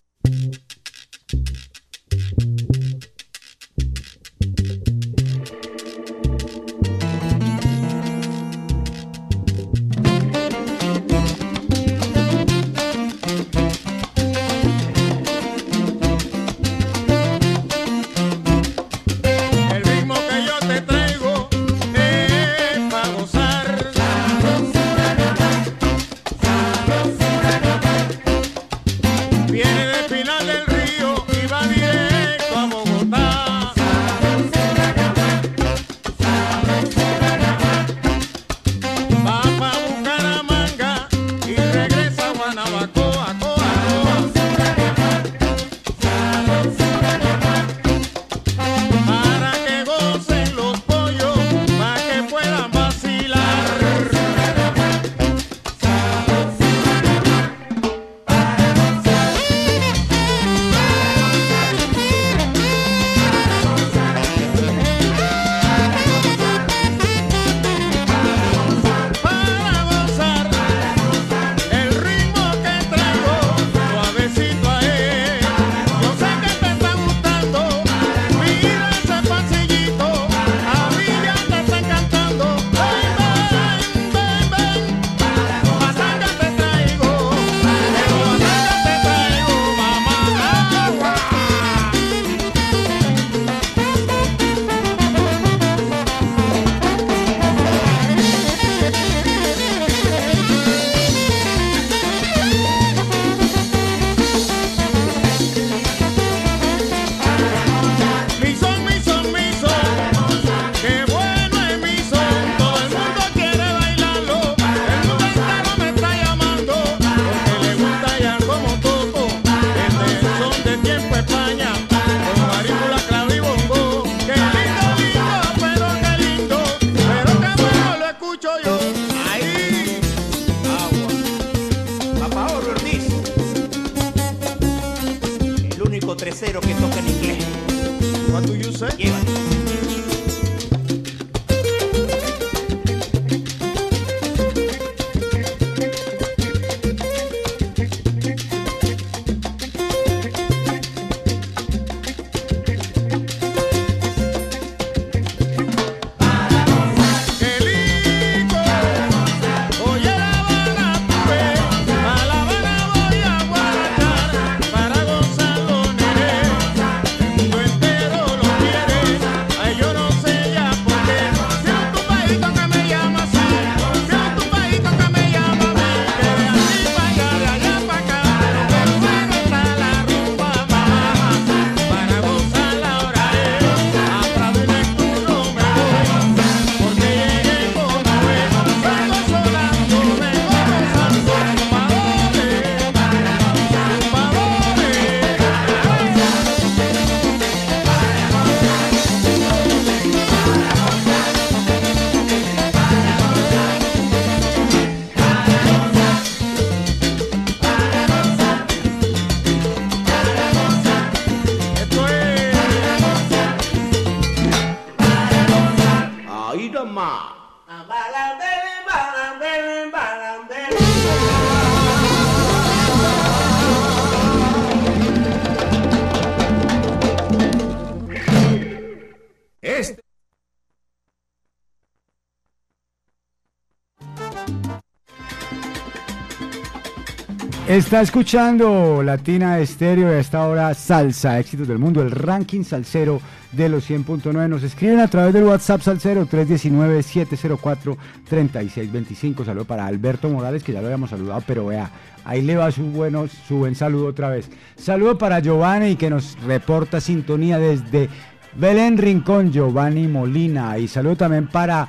Está escuchando Latina Estéreo y a esta hora Salsa, éxitos del mundo, el ranking salsero de los 100.9. Nos escriben a través del WhatsApp salsero 319-704-3625. Saludo para Alberto Morales, que ya lo habíamos saludado, pero vea, ahí le va su, bueno, su buen saludo otra vez. Saludo para Giovanni, que nos reporta sintonía desde Belén Rincón, Giovanni Molina. Y saludo también para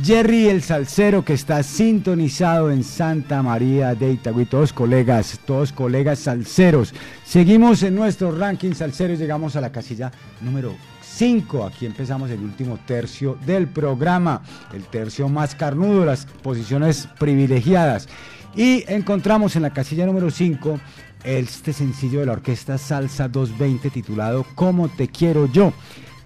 Jerry el Salcero que está sintonizado en Santa María de Itagüí. Todos colegas, todos colegas salseros. Seguimos en nuestro ranking salsero y llegamos a la casilla número 5. Aquí empezamos el último tercio del programa, el tercio más carnudo, las posiciones privilegiadas. Y encontramos en la casilla número 5 este sencillo de la orquesta Salsa 220 titulado Como te quiero yo.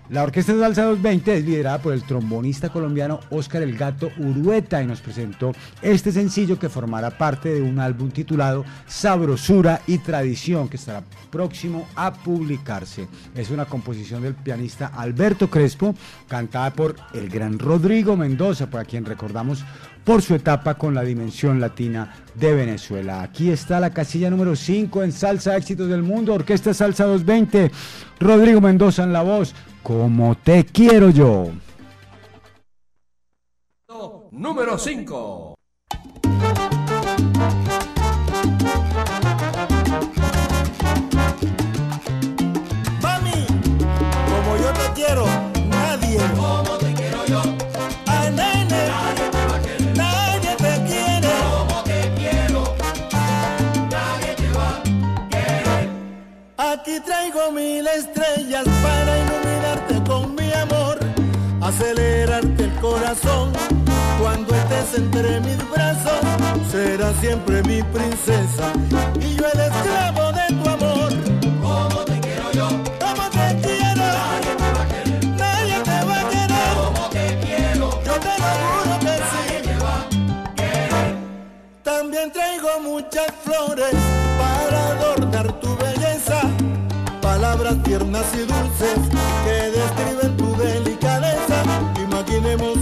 La Orquesta Salsa 220 es liderada por el trombonista colombiano Oscar El Gato Urueta y nos presentó este sencillo que formará parte de un álbum titulado Sabrosura y Tradición que estará próximo a publicarse. Es una composición del pianista Alberto Crespo, cantada por el gran Rodrigo Mendoza, por quien recordamos por su etapa con la dimensión latina de Venezuela. Aquí está la casilla número 5 en Salsa Éxitos del Mundo, Orquesta Salsa 220, Rodrigo Mendoza en la voz, como te quiero yo. Número 5. Mami, como yo te quiero, nadie. Como te quiero yo. Ay, nene, nadie te va a querer. Nadie te quiere. Como te quiero. Nadie te va a querer. Aquí traigo mil estrellas acelerarte el corazón. Cuando estés entre mis brazos, serás siempre mi princesa y yo el esclavo de tu amor. Como te quiero yo, como te quiero. Nadie te va a querer, nadie te va a querer. Como te quiero, yo te lo juro que sí. Te va. También traigo muchas flores para adornar tu belleza, palabras tiernas y dulces que describen. tenemos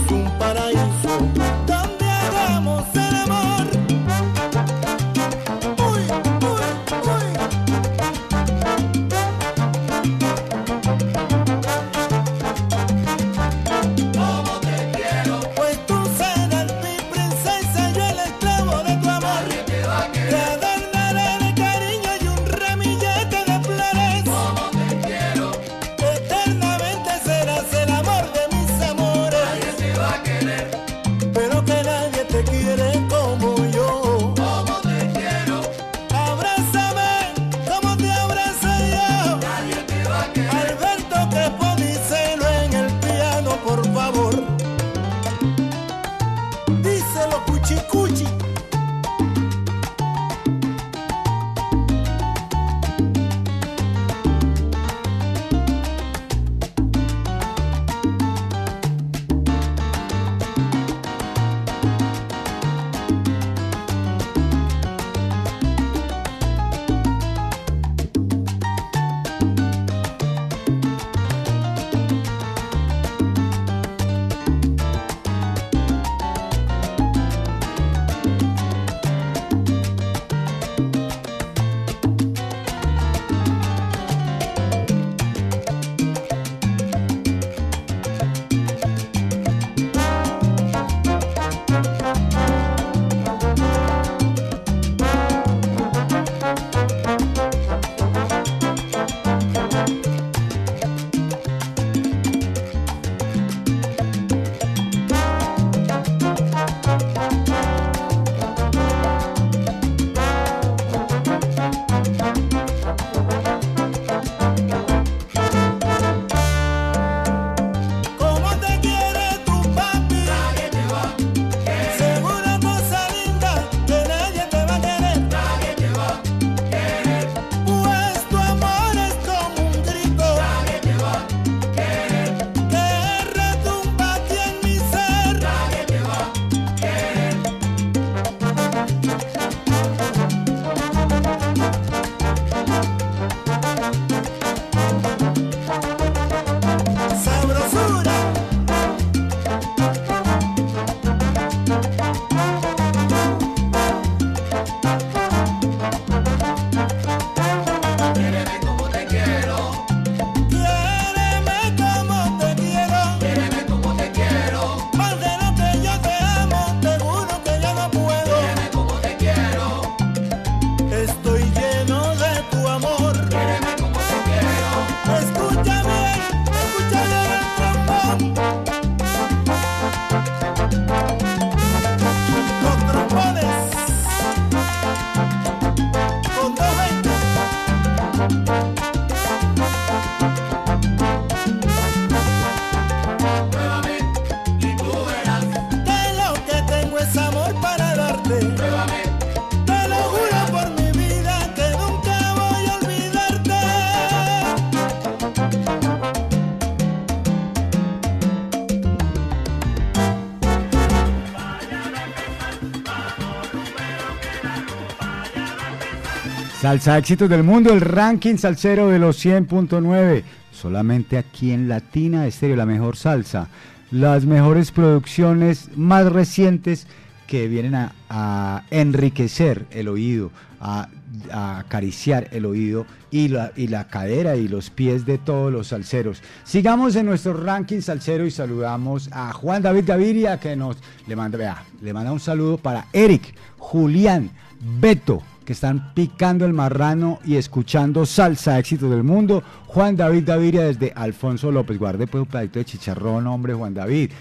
Salsa éxitos del mundo, el ranking salsero de los 100.9. Solamente aquí en Latina Estéreo, la mejor salsa. Las mejores producciones más recientes que vienen a, enriquecer el oído, a, acariciar el oído y la, y la cadera y los pies de todos los salseros. Sigamos en nuestro ranking salsero y saludamos a Juan David Gaviria que nos le manda, le manda un saludo para Eric, Julián, Beto, que están picando el marrano y escuchando salsa éxito del mundo. Juan David Gaviria desde Alfonso López. Guarde pues un pedacito de chicharrón, hombre, Juan David.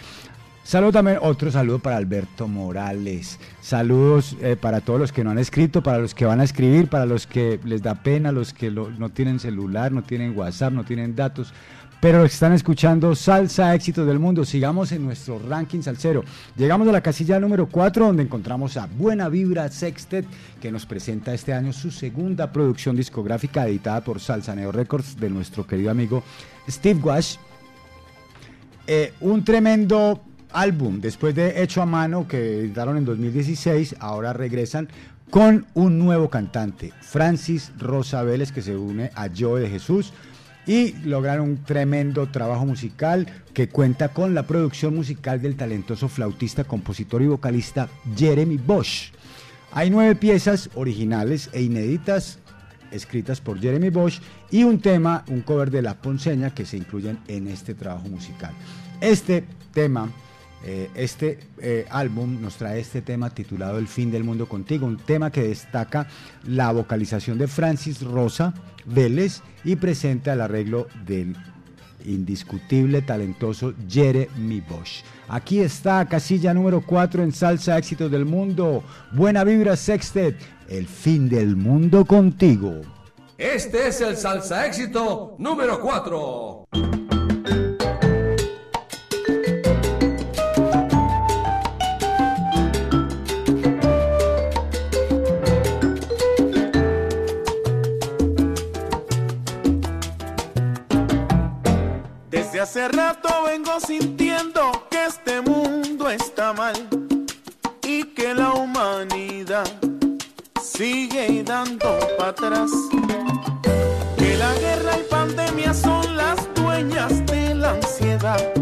Saludo también, otro saludo para Alberto Morales. Saludos eh, para todos los que no han escrito, para los que van a escribir, para los que les da pena, los que no tienen celular, no tienen WhatsApp, no tienen datos. Pero están escuchando Salsa Éxitos del Mundo, sigamos en nuestro ranking salsero. Llegamos a la casilla número 4, donde encontramos a Buena Vibra Sextet, que nos presenta este año su segunda producción discográfica editada por Salsa Neo Records de nuestro querido amigo Steve Wash. Eh, un tremendo álbum, después de Hecho a Mano, que editaron en 2016, ahora regresan con un nuevo cantante, Francis Rosa Vélez, que se une a Joe de Jesús y lograron un tremendo trabajo musical que cuenta con la producción musical del talentoso flautista, compositor y vocalista Jeremy Bosch. Hay nueve piezas originales e inéditas escritas por Jeremy Bosch y un tema, un cover de La Ponceña que se incluyen en este trabajo musical. Este tema, eh, este eh, álbum nos trae este tema titulado El fin del mundo contigo, un tema que destaca la vocalización de Francis Rosa Vélez y presenta el arreglo del indiscutible, talentoso Jeremy Bosch. Aquí está, casilla número 4 en Salsa Éxitos del Mundo. Buena vibra, Sextet. El fin del mundo contigo. Este es el salsa éxito número 4. Hace rato vengo sintiendo que este mundo está mal y que la humanidad sigue dando para atrás. Que la guerra y pandemia son las dueñas de la ansiedad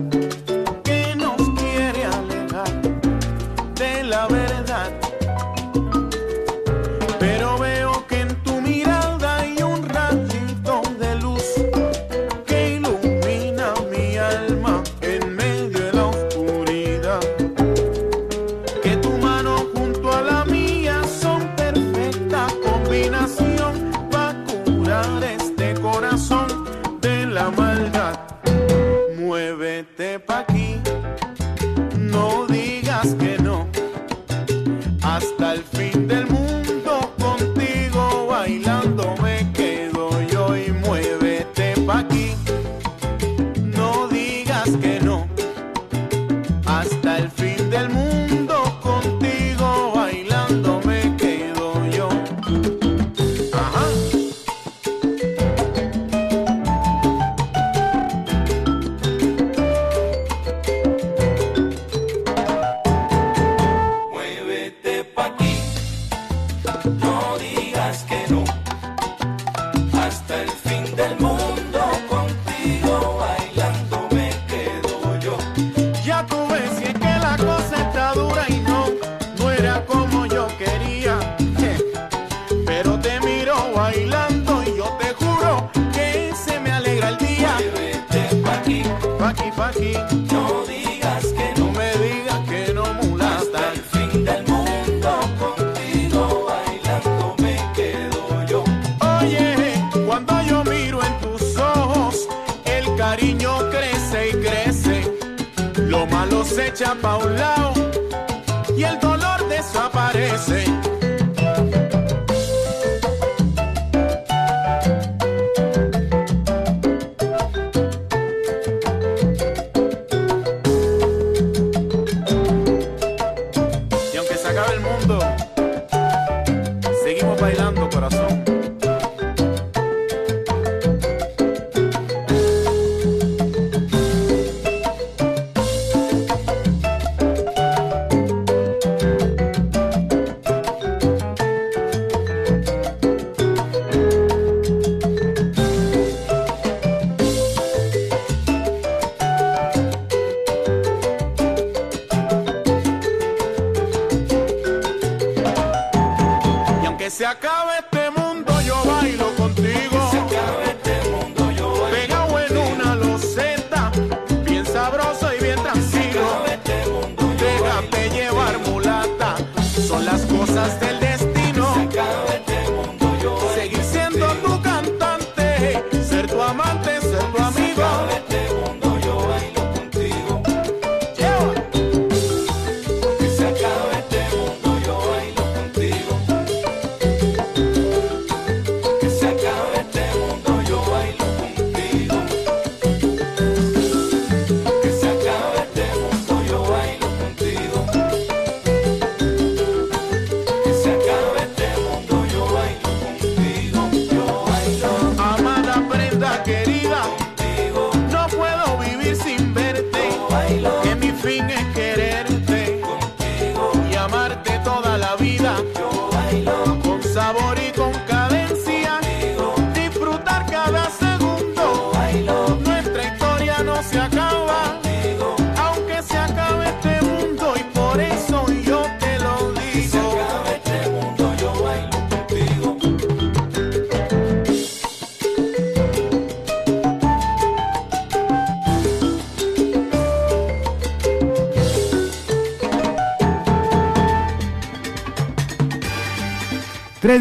Lo malo se echa pa' un lado y el dolor desaparece.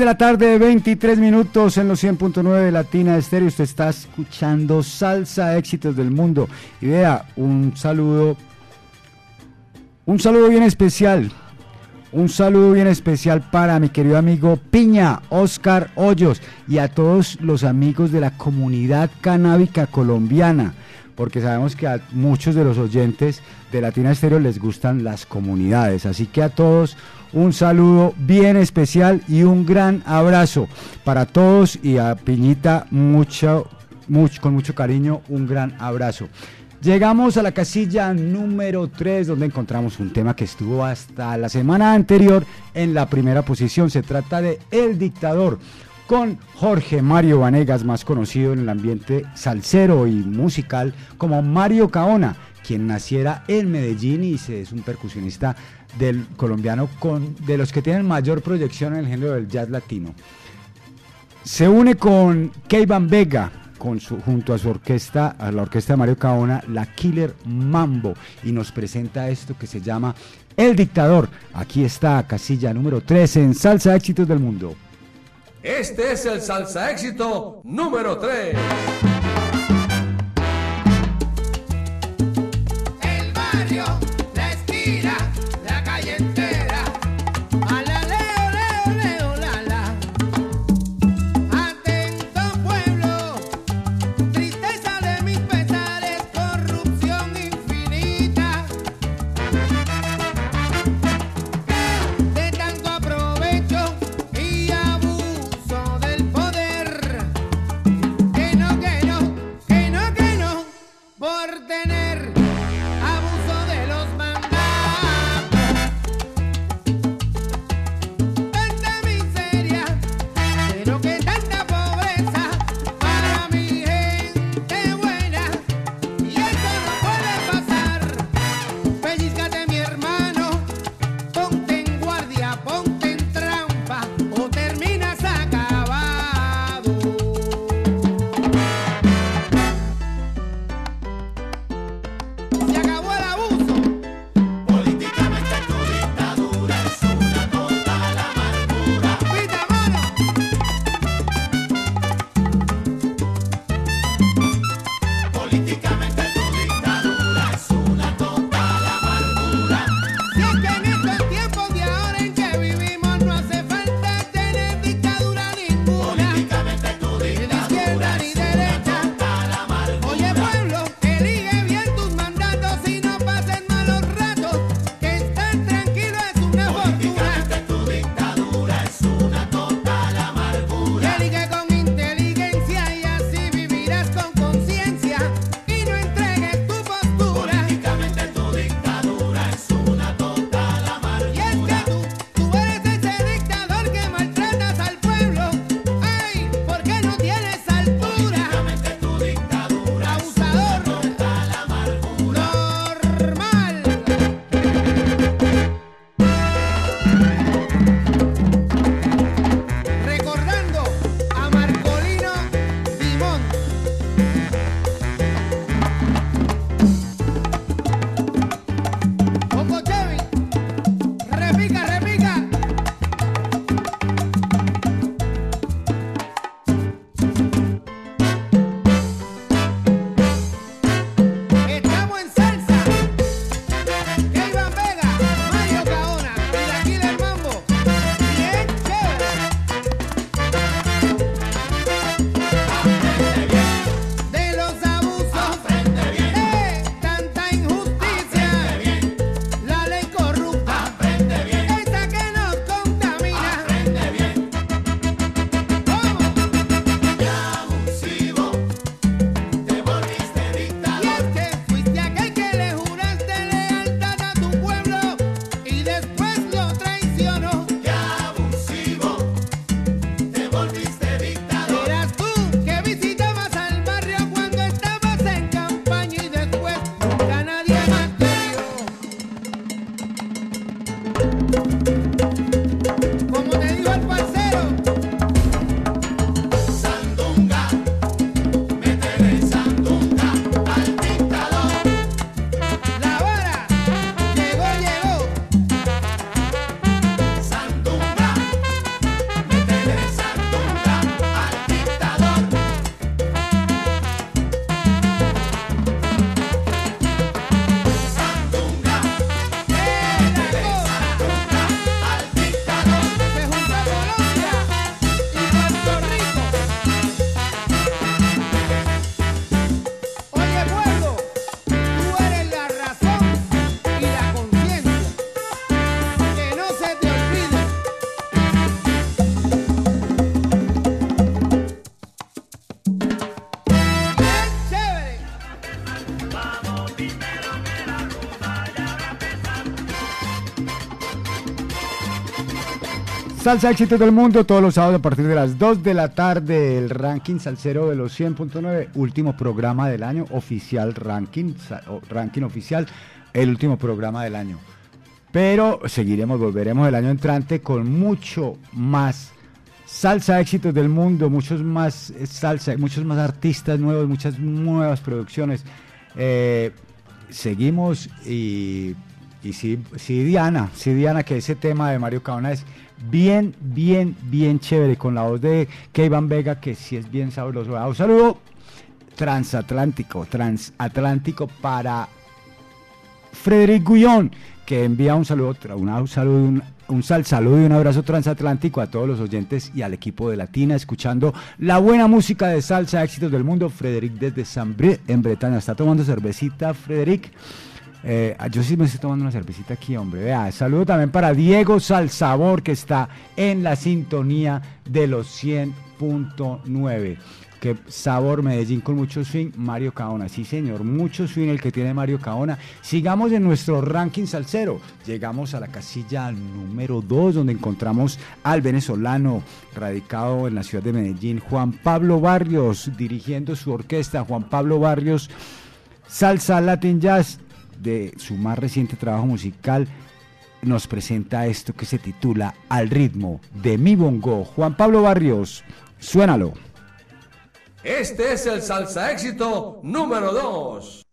De la tarde, 23 minutos en los 100.9 de Latina Estéreo. Usted está escuchando Salsa Éxitos del Mundo. Y vea, un saludo, un saludo bien especial. Un saludo bien especial para mi querido amigo Piña, Oscar Hoyos y a todos los amigos de la comunidad canábica colombiana, porque sabemos que a muchos de los oyentes de Latina Estéreo les gustan las comunidades. Así que a todos un saludo bien especial y un gran abrazo para todos y a Piñita mucho, mucho, con mucho cariño un gran abrazo. Llegamos a la casilla número 3 donde encontramos un tema que estuvo hasta la semana anterior en la primera posición. Se trata de El Dictador con Jorge Mario Vanegas, más conocido en el ambiente salsero y musical como Mario Caona, quien naciera en Medellín y es un percusionista del colombiano con, de los que tienen mayor proyección en el género del jazz latino. Se une con Keivan Vega, con su, junto a su orquesta, a la orquesta de Mario Caona, la Killer Mambo, y nos presenta esto que se llama El Dictador. Aquí está, casilla número 13 en Salsa Éxitos del Mundo. Este es el salsa éxito número 3. Salsa éxitos del mundo todos los sábados a partir de las 2 de la tarde. El ranking salsero de los 100.9, último programa del año, oficial ranking, ranking oficial, el último programa del año. Pero seguiremos, volveremos el año entrante con mucho más salsa éxitos del mundo, muchos más eh, salsa, muchos más artistas nuevos, muchas nuevas producciones. Eh, seguimos y, y sí, sí, Diana, sí, Diana, que ese tema de Mario Caona es bien, bien, bien chévere, con la voz de Keivan Vega, que sí es bien sabroso. Un saludo transatlántico, transatlántico para Frederic Gullón, que envía un saludo, un saludo, un, sal saludo y un abrazo transatlántico a todos los oyentes y al equipo de Latina, escuchando la buena música de salsa, éxitos del mundo. Frederic desde Saint-Brie, en Bretaña, está tomando cervecita, Frederic. Eh, yo sí me estoy tomando una cervecita aquí, hombre. Vea, saludo también para Diego Salsabor, que está en la sintonía de los 100.9. Que sabor Medellín con mucho swing, Mario Caona. Sí, señor, mucho swing el que tiene Mario Caona. Sigamos en nuestro ranking salsero. Llegamos a la casilla número 2, donde encontramos al venezolano radicado en la ciudad de Medellín, Juan Pablo Barrios, dirigiendo su orquesta. Juan Pablo Barrios, Salsa Latin Jazz, de su más reciente trabajo musical, nos presenta esto que se titula Al ritmo de mi bongo. Juan Pablo Barrios, suénalo. Este es el salsa éxito número 2.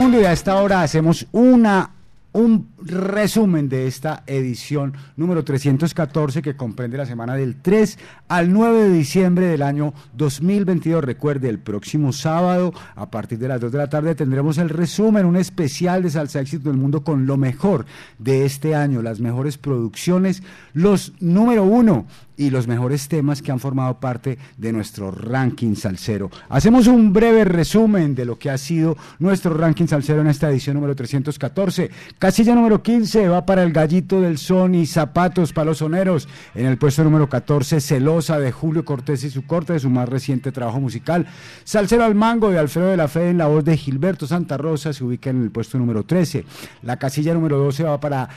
Mundo y a esta hora hacemos una un resumen de esta edición número 314 que comprende la semana del 3 al 9 de diciembre del año 2022. Recuerde, el próximo sábado a partir de las 2 de la tarde tendremos el resumen, un especial de Salsa Éxito del Mundo con lo mejor de este año, las mejores producciones, los número uno y los mejores temas que han formado parte de nuestro ranking salsero. Hacemos un breve resumen de lo que ha sido nuestro ranking salsero en esta edición número 314. Casilla número 15 va para el Gallito del Son y Zapatos para los Soneros. En el puesto número 14, Celosa de Julio Cortés y su corte de su más reciente trabajo musical. Salsero al Mango de Alfredo de la Fe en la voz de Gilberto Santa Rosa se ubica en el puesto número 13. La casilla número 12 va para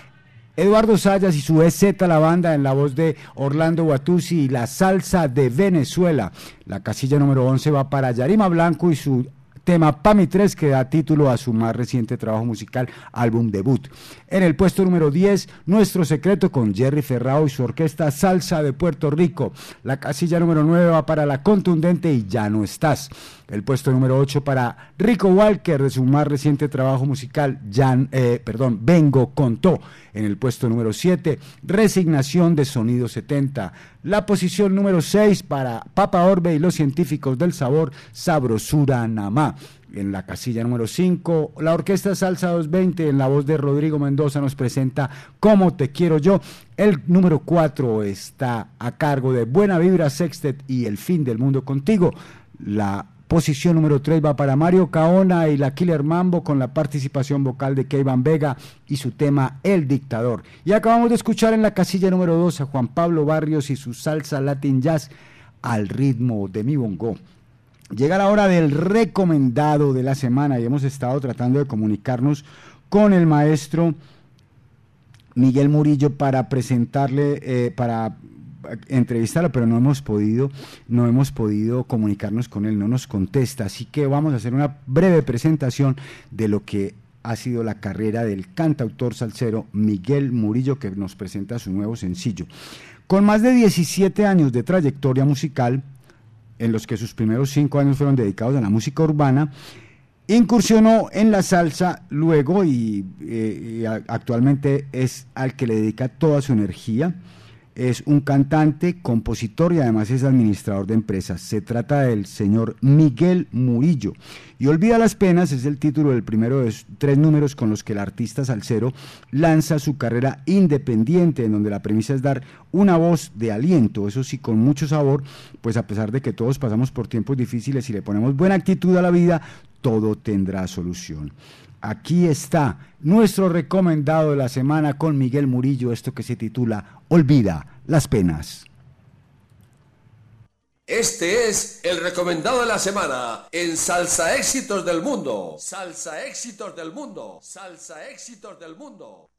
Eduardo Sayas y su EZ La Banda en la voz de Orlando Guatusi y la salsa de Venezuela. La casilla número 11 va para Yarima Blanco y su tema Pami 3 que da título a su más reciente trabajo musical, álbum debut. En el puesto número 10, Nuestro Secreto con Jerry Ferrao y su orquesta Salsa de Puerto Rico. La casilla número 9 va para La Contundente y Ya no estás. El puesto número 8 para Rico Walker de su más reciente trabajo musical, Jan, eh, perdón, Vengo Contó. En el puesto número 7, Resignación de Sonido 70. La posición número 6 para Papa Orbe y los científicos del sabor, Sabrosura Namá. En la casilla número 5, la Orquesta Salsa 220 en la voz de Rodrigo Mendoza nos presenta Cómo te quiero yo. El número 4 está a cargo de Buena Vibra Sextet y El fin del mundo contigo. La posición número 3 va para Mario Caona y la Killer Mambo con la participación vocal de Keivan Vega y su tema El Dictador. Y acabamos de escuchar en la casilla número 2 a Juan Pablo Barrios y su salsa Latin Jazz al ritmo de mi bongo. Llega la hora del recomendado de la semana y hemos estado tratando de comunicarnos con el maestro Miguel Murillo para presentarle, eh, para entrevistarlo, pero no hemos podido, no hemos podido comunicarnos con él, no nos contesta. Así que vamos a hacer una breve presentación de lo que ha sido la carrera del cantautor salsero Miguel Murillo, que nos presenta su nuevo sencillo. Con más de 17 años de trayectoria musical, en los que sus primeros cinco años fueron dedicados a la música urbana, incursionó en la salsa luego y, eh, y actualmente es al que le dedica toda su energía. Es un cantante, compositor y además es administrador de empresas. Se trata del señor Miguel Murillo. Y Olvida las penas es el título del primero de tres números con los que el artista salsero lanza su carrera independiente, en donde la premisa es dar una voz de aliento, eso sí, con mucho sabor, pues a pesar de que todos pasamos por tiempos difíciles y le ponemos buena actitud a la vida, todo tendrá solución. Aquí está nuestro recomendado de la semana con Miguel Murillo, esto que se titula Olvida las penas. Este es el recomendado de la semana en Salsa Éxitos del Mundo. Salsa Éxitos del Mundo. Salsa Éxitos del Mundo.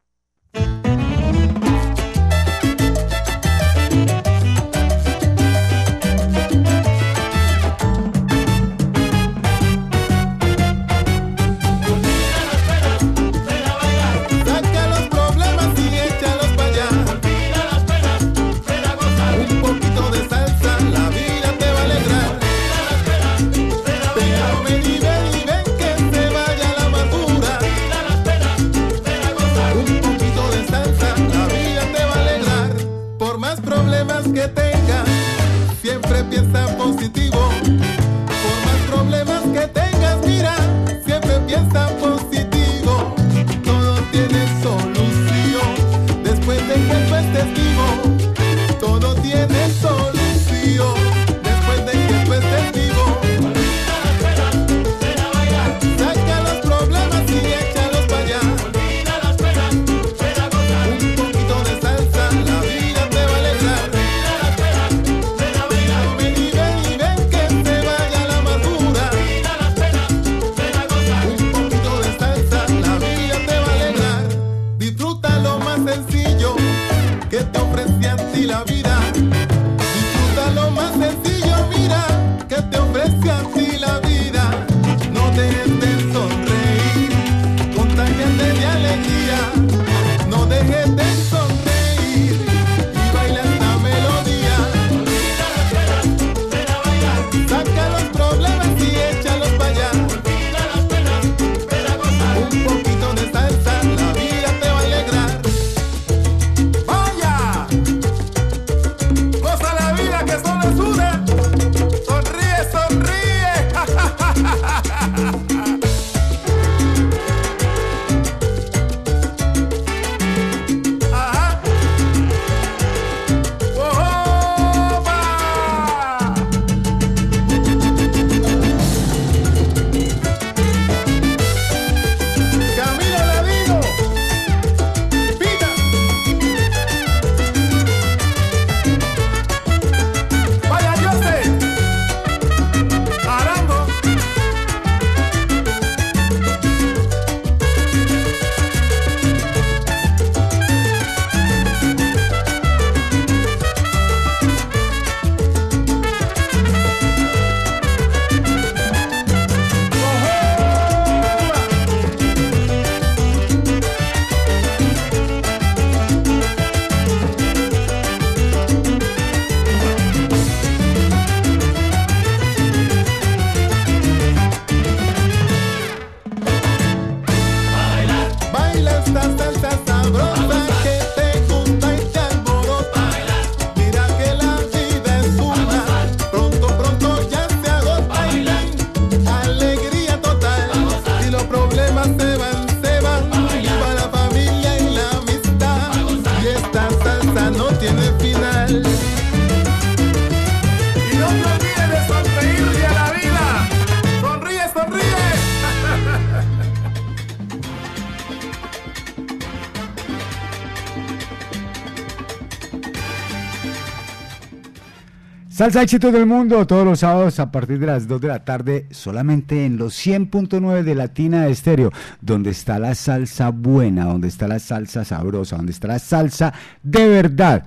Salsa éxitos del mundo todos los sábados a partir de las 2 de la tarde solamente en los 100.9 de Latina Estéreo, donde está la salsa buena, donde está la salsa sabrosa, donde está la salsa de verdad.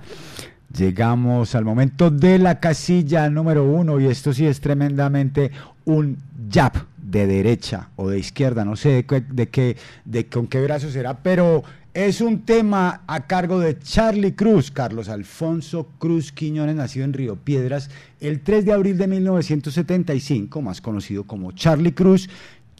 Llegamos al momento de la casilla número uno y esto sí es tremendamente un jab de derecha o de izquierda, no sé de, de qué, de con qué brazo será, pero es un tema a cargo de Charlie Cruz, Carlos Alfonso Cruz Quiñones, nacido en Río Piedras el 3 de abril de 1975, más conocido como Charlie Cruz,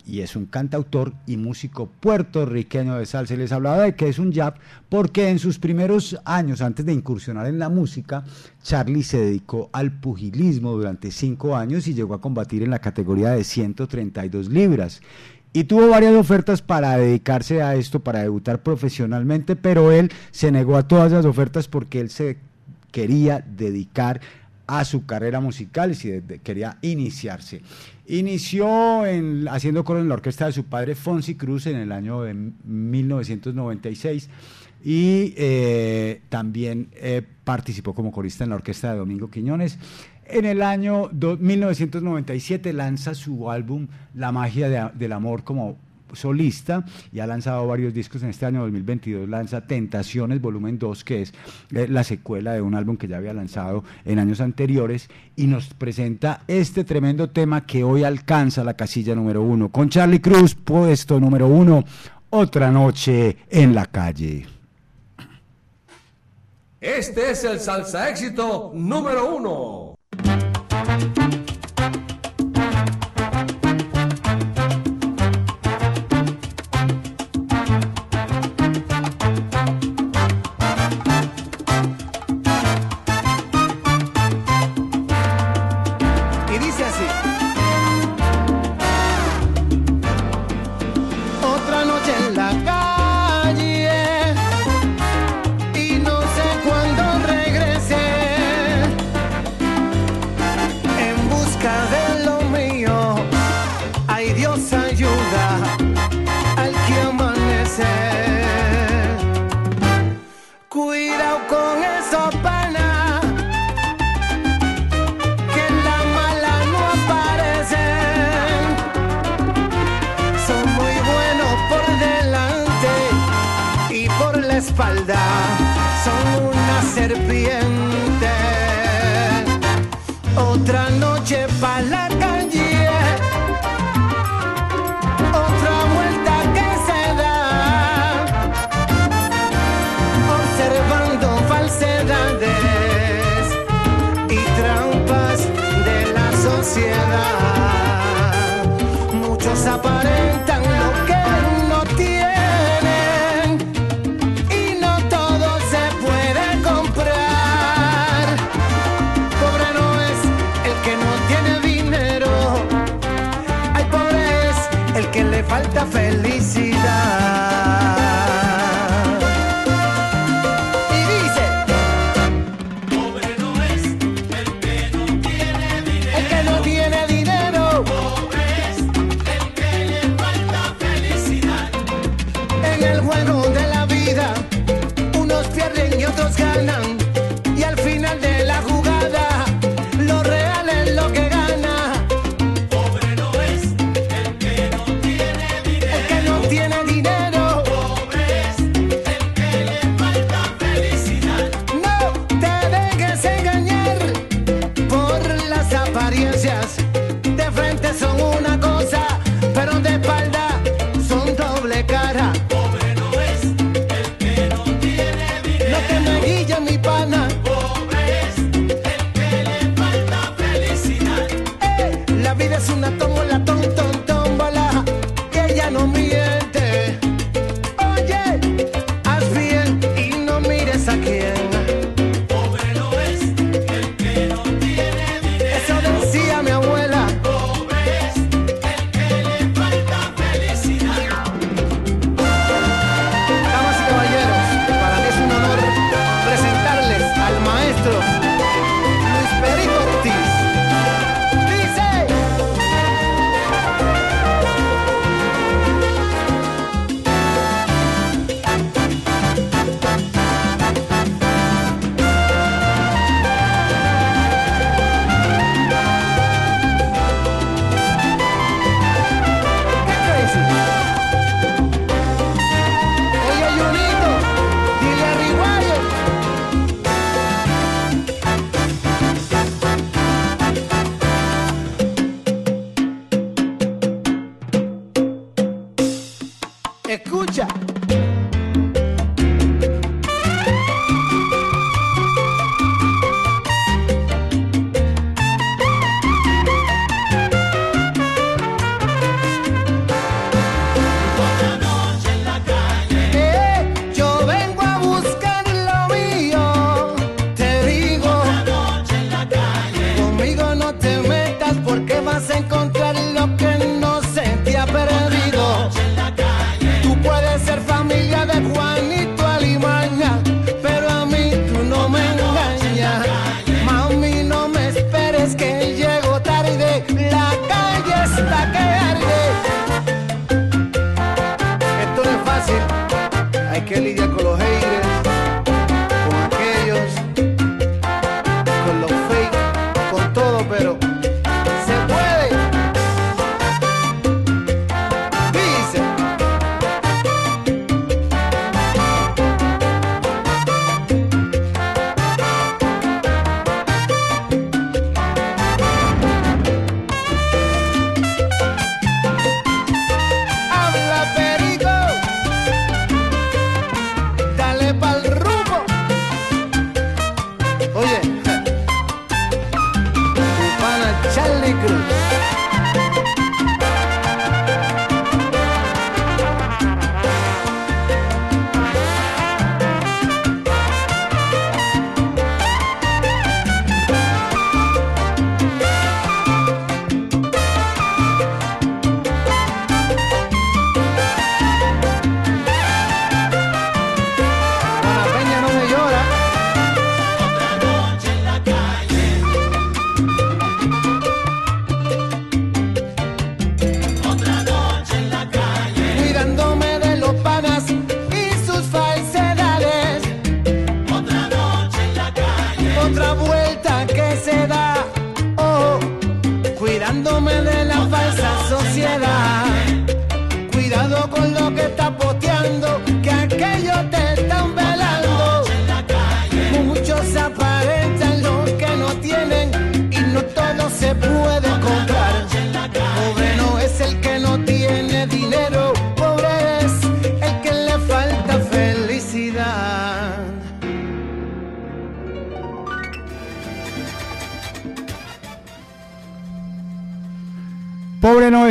y es un cantautor y músico puertorriqueño de salsa. Les hablaba de que es un jab porque en sus primeros años, antes de incursionar en la música, Charlie se dedicó al pugilismo durante cinco años y llegó a combatir en la categoría de 132 libras. Y tuvo varias ofertas para dedicarse a esto, para debutar profesionalmente, pero él se negó a todas las ofertas porque él se quería dedicar a su carrera musical y quería iniciarse. Inició en, haciendo coro en la orquesta de su padre Fonsi Cruz en el año de 1996 y eh, también eh, participó como corista en la orquesta de Domingo Quiñones. En el año do- 1997 lanza su álbum La magia de- del amor como solista y ha lanzado varios discos. En este año 2022 lanza Tentaciones volumen 2 que es eh, la secuela de un álbum que ya había lanzado en años anteriores y nos presenta este tremendo tema que hoy alcanza la casilla número uno. Con Charlie Cruz puesto número uno otra noche en la calle. Este es el salsa éxito número uno. Y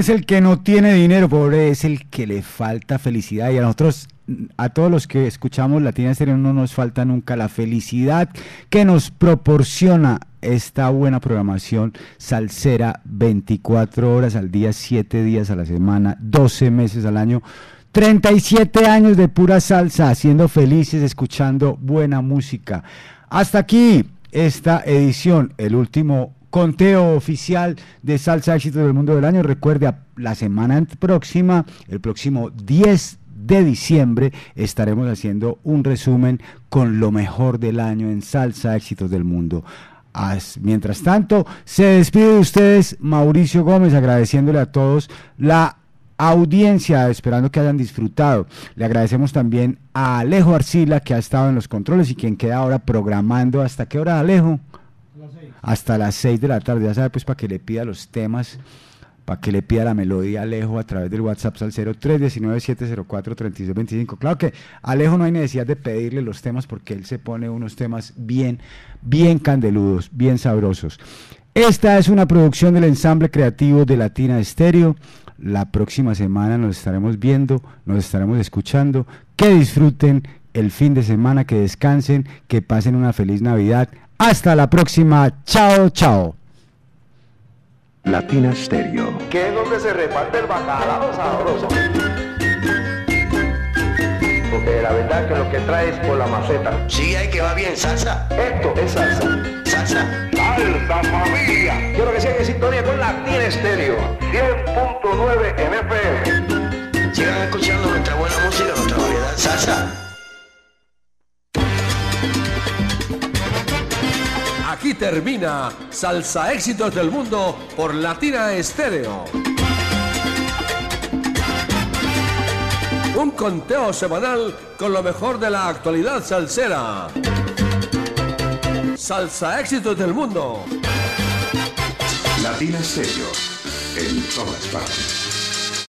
es el que no tiene dinero, pobre es el que le falta felicidad. Y a nosotros, a todos los que escuchamos Latina Estéreo, no nos falta nunca la felicidad que nos proporciona esta buena programación salsera 24 horas al día, 7 días a la semana, 12 meses al año. 37 años de pura salsa, siendo felices, escuchando buena música. Hasta aquí esta edición, el último conteo oficial de Salsa Éxitos del Mundo del Año. Recuerde, la semana próxima, el próximo 10 de diciembre, estaremos haciendo un resumen con lo mejor del año en Salsa Éxitos del Mundo. As- Mientras tanto, se despide de ustedes Mauricio Gómez, agradeciéndole a todos la audiencia, esperando que hayan disfrutado. Le agradecemos también a Alejo Arcila, que ha estado en los controles y quien queda ahora programando. ¿Hasta qué hora, Alejo? Hasta las 6 de la tarde. Ya sabe, pues, para que le pida los temas, para que le pida la melodía Alejo a través del WhatsApp al 0319-704-3625. Claro que Alejo no hay necesidad de pedirle los temas porque él se pone unos temas bien, bien candeludos, bien sabrosos. Esta es una producción del ensamble creativo de Latina Estéreo. La próxima semana nos estaremos viendo, nos estaremos escuchando. Que disfruten el fin de semana, que descansen, que pasen una feliz Navidad. Hasta la próxima. Chao, chao. Latina Stereo. que es donde se reparte el bacalao sabroso. Porque la verdad que lo que trae es por la maceta. Sí, hay que va bien, salsa. Esto es salsa. Salsa. Salsa familia. Quiero que sigan en sintonía con Latina Estéreo. 100.9 en FM. Sigan escuchando nuestra buena música, nuestra variedad. Salsa. Termina Salsa Éxitos del Mundo por Latina Estéreo. Un conteo semanal con lo mejor de la actualidad salsera. Salsa Éxitos del Mundo. Latina Stereo. En todas partes.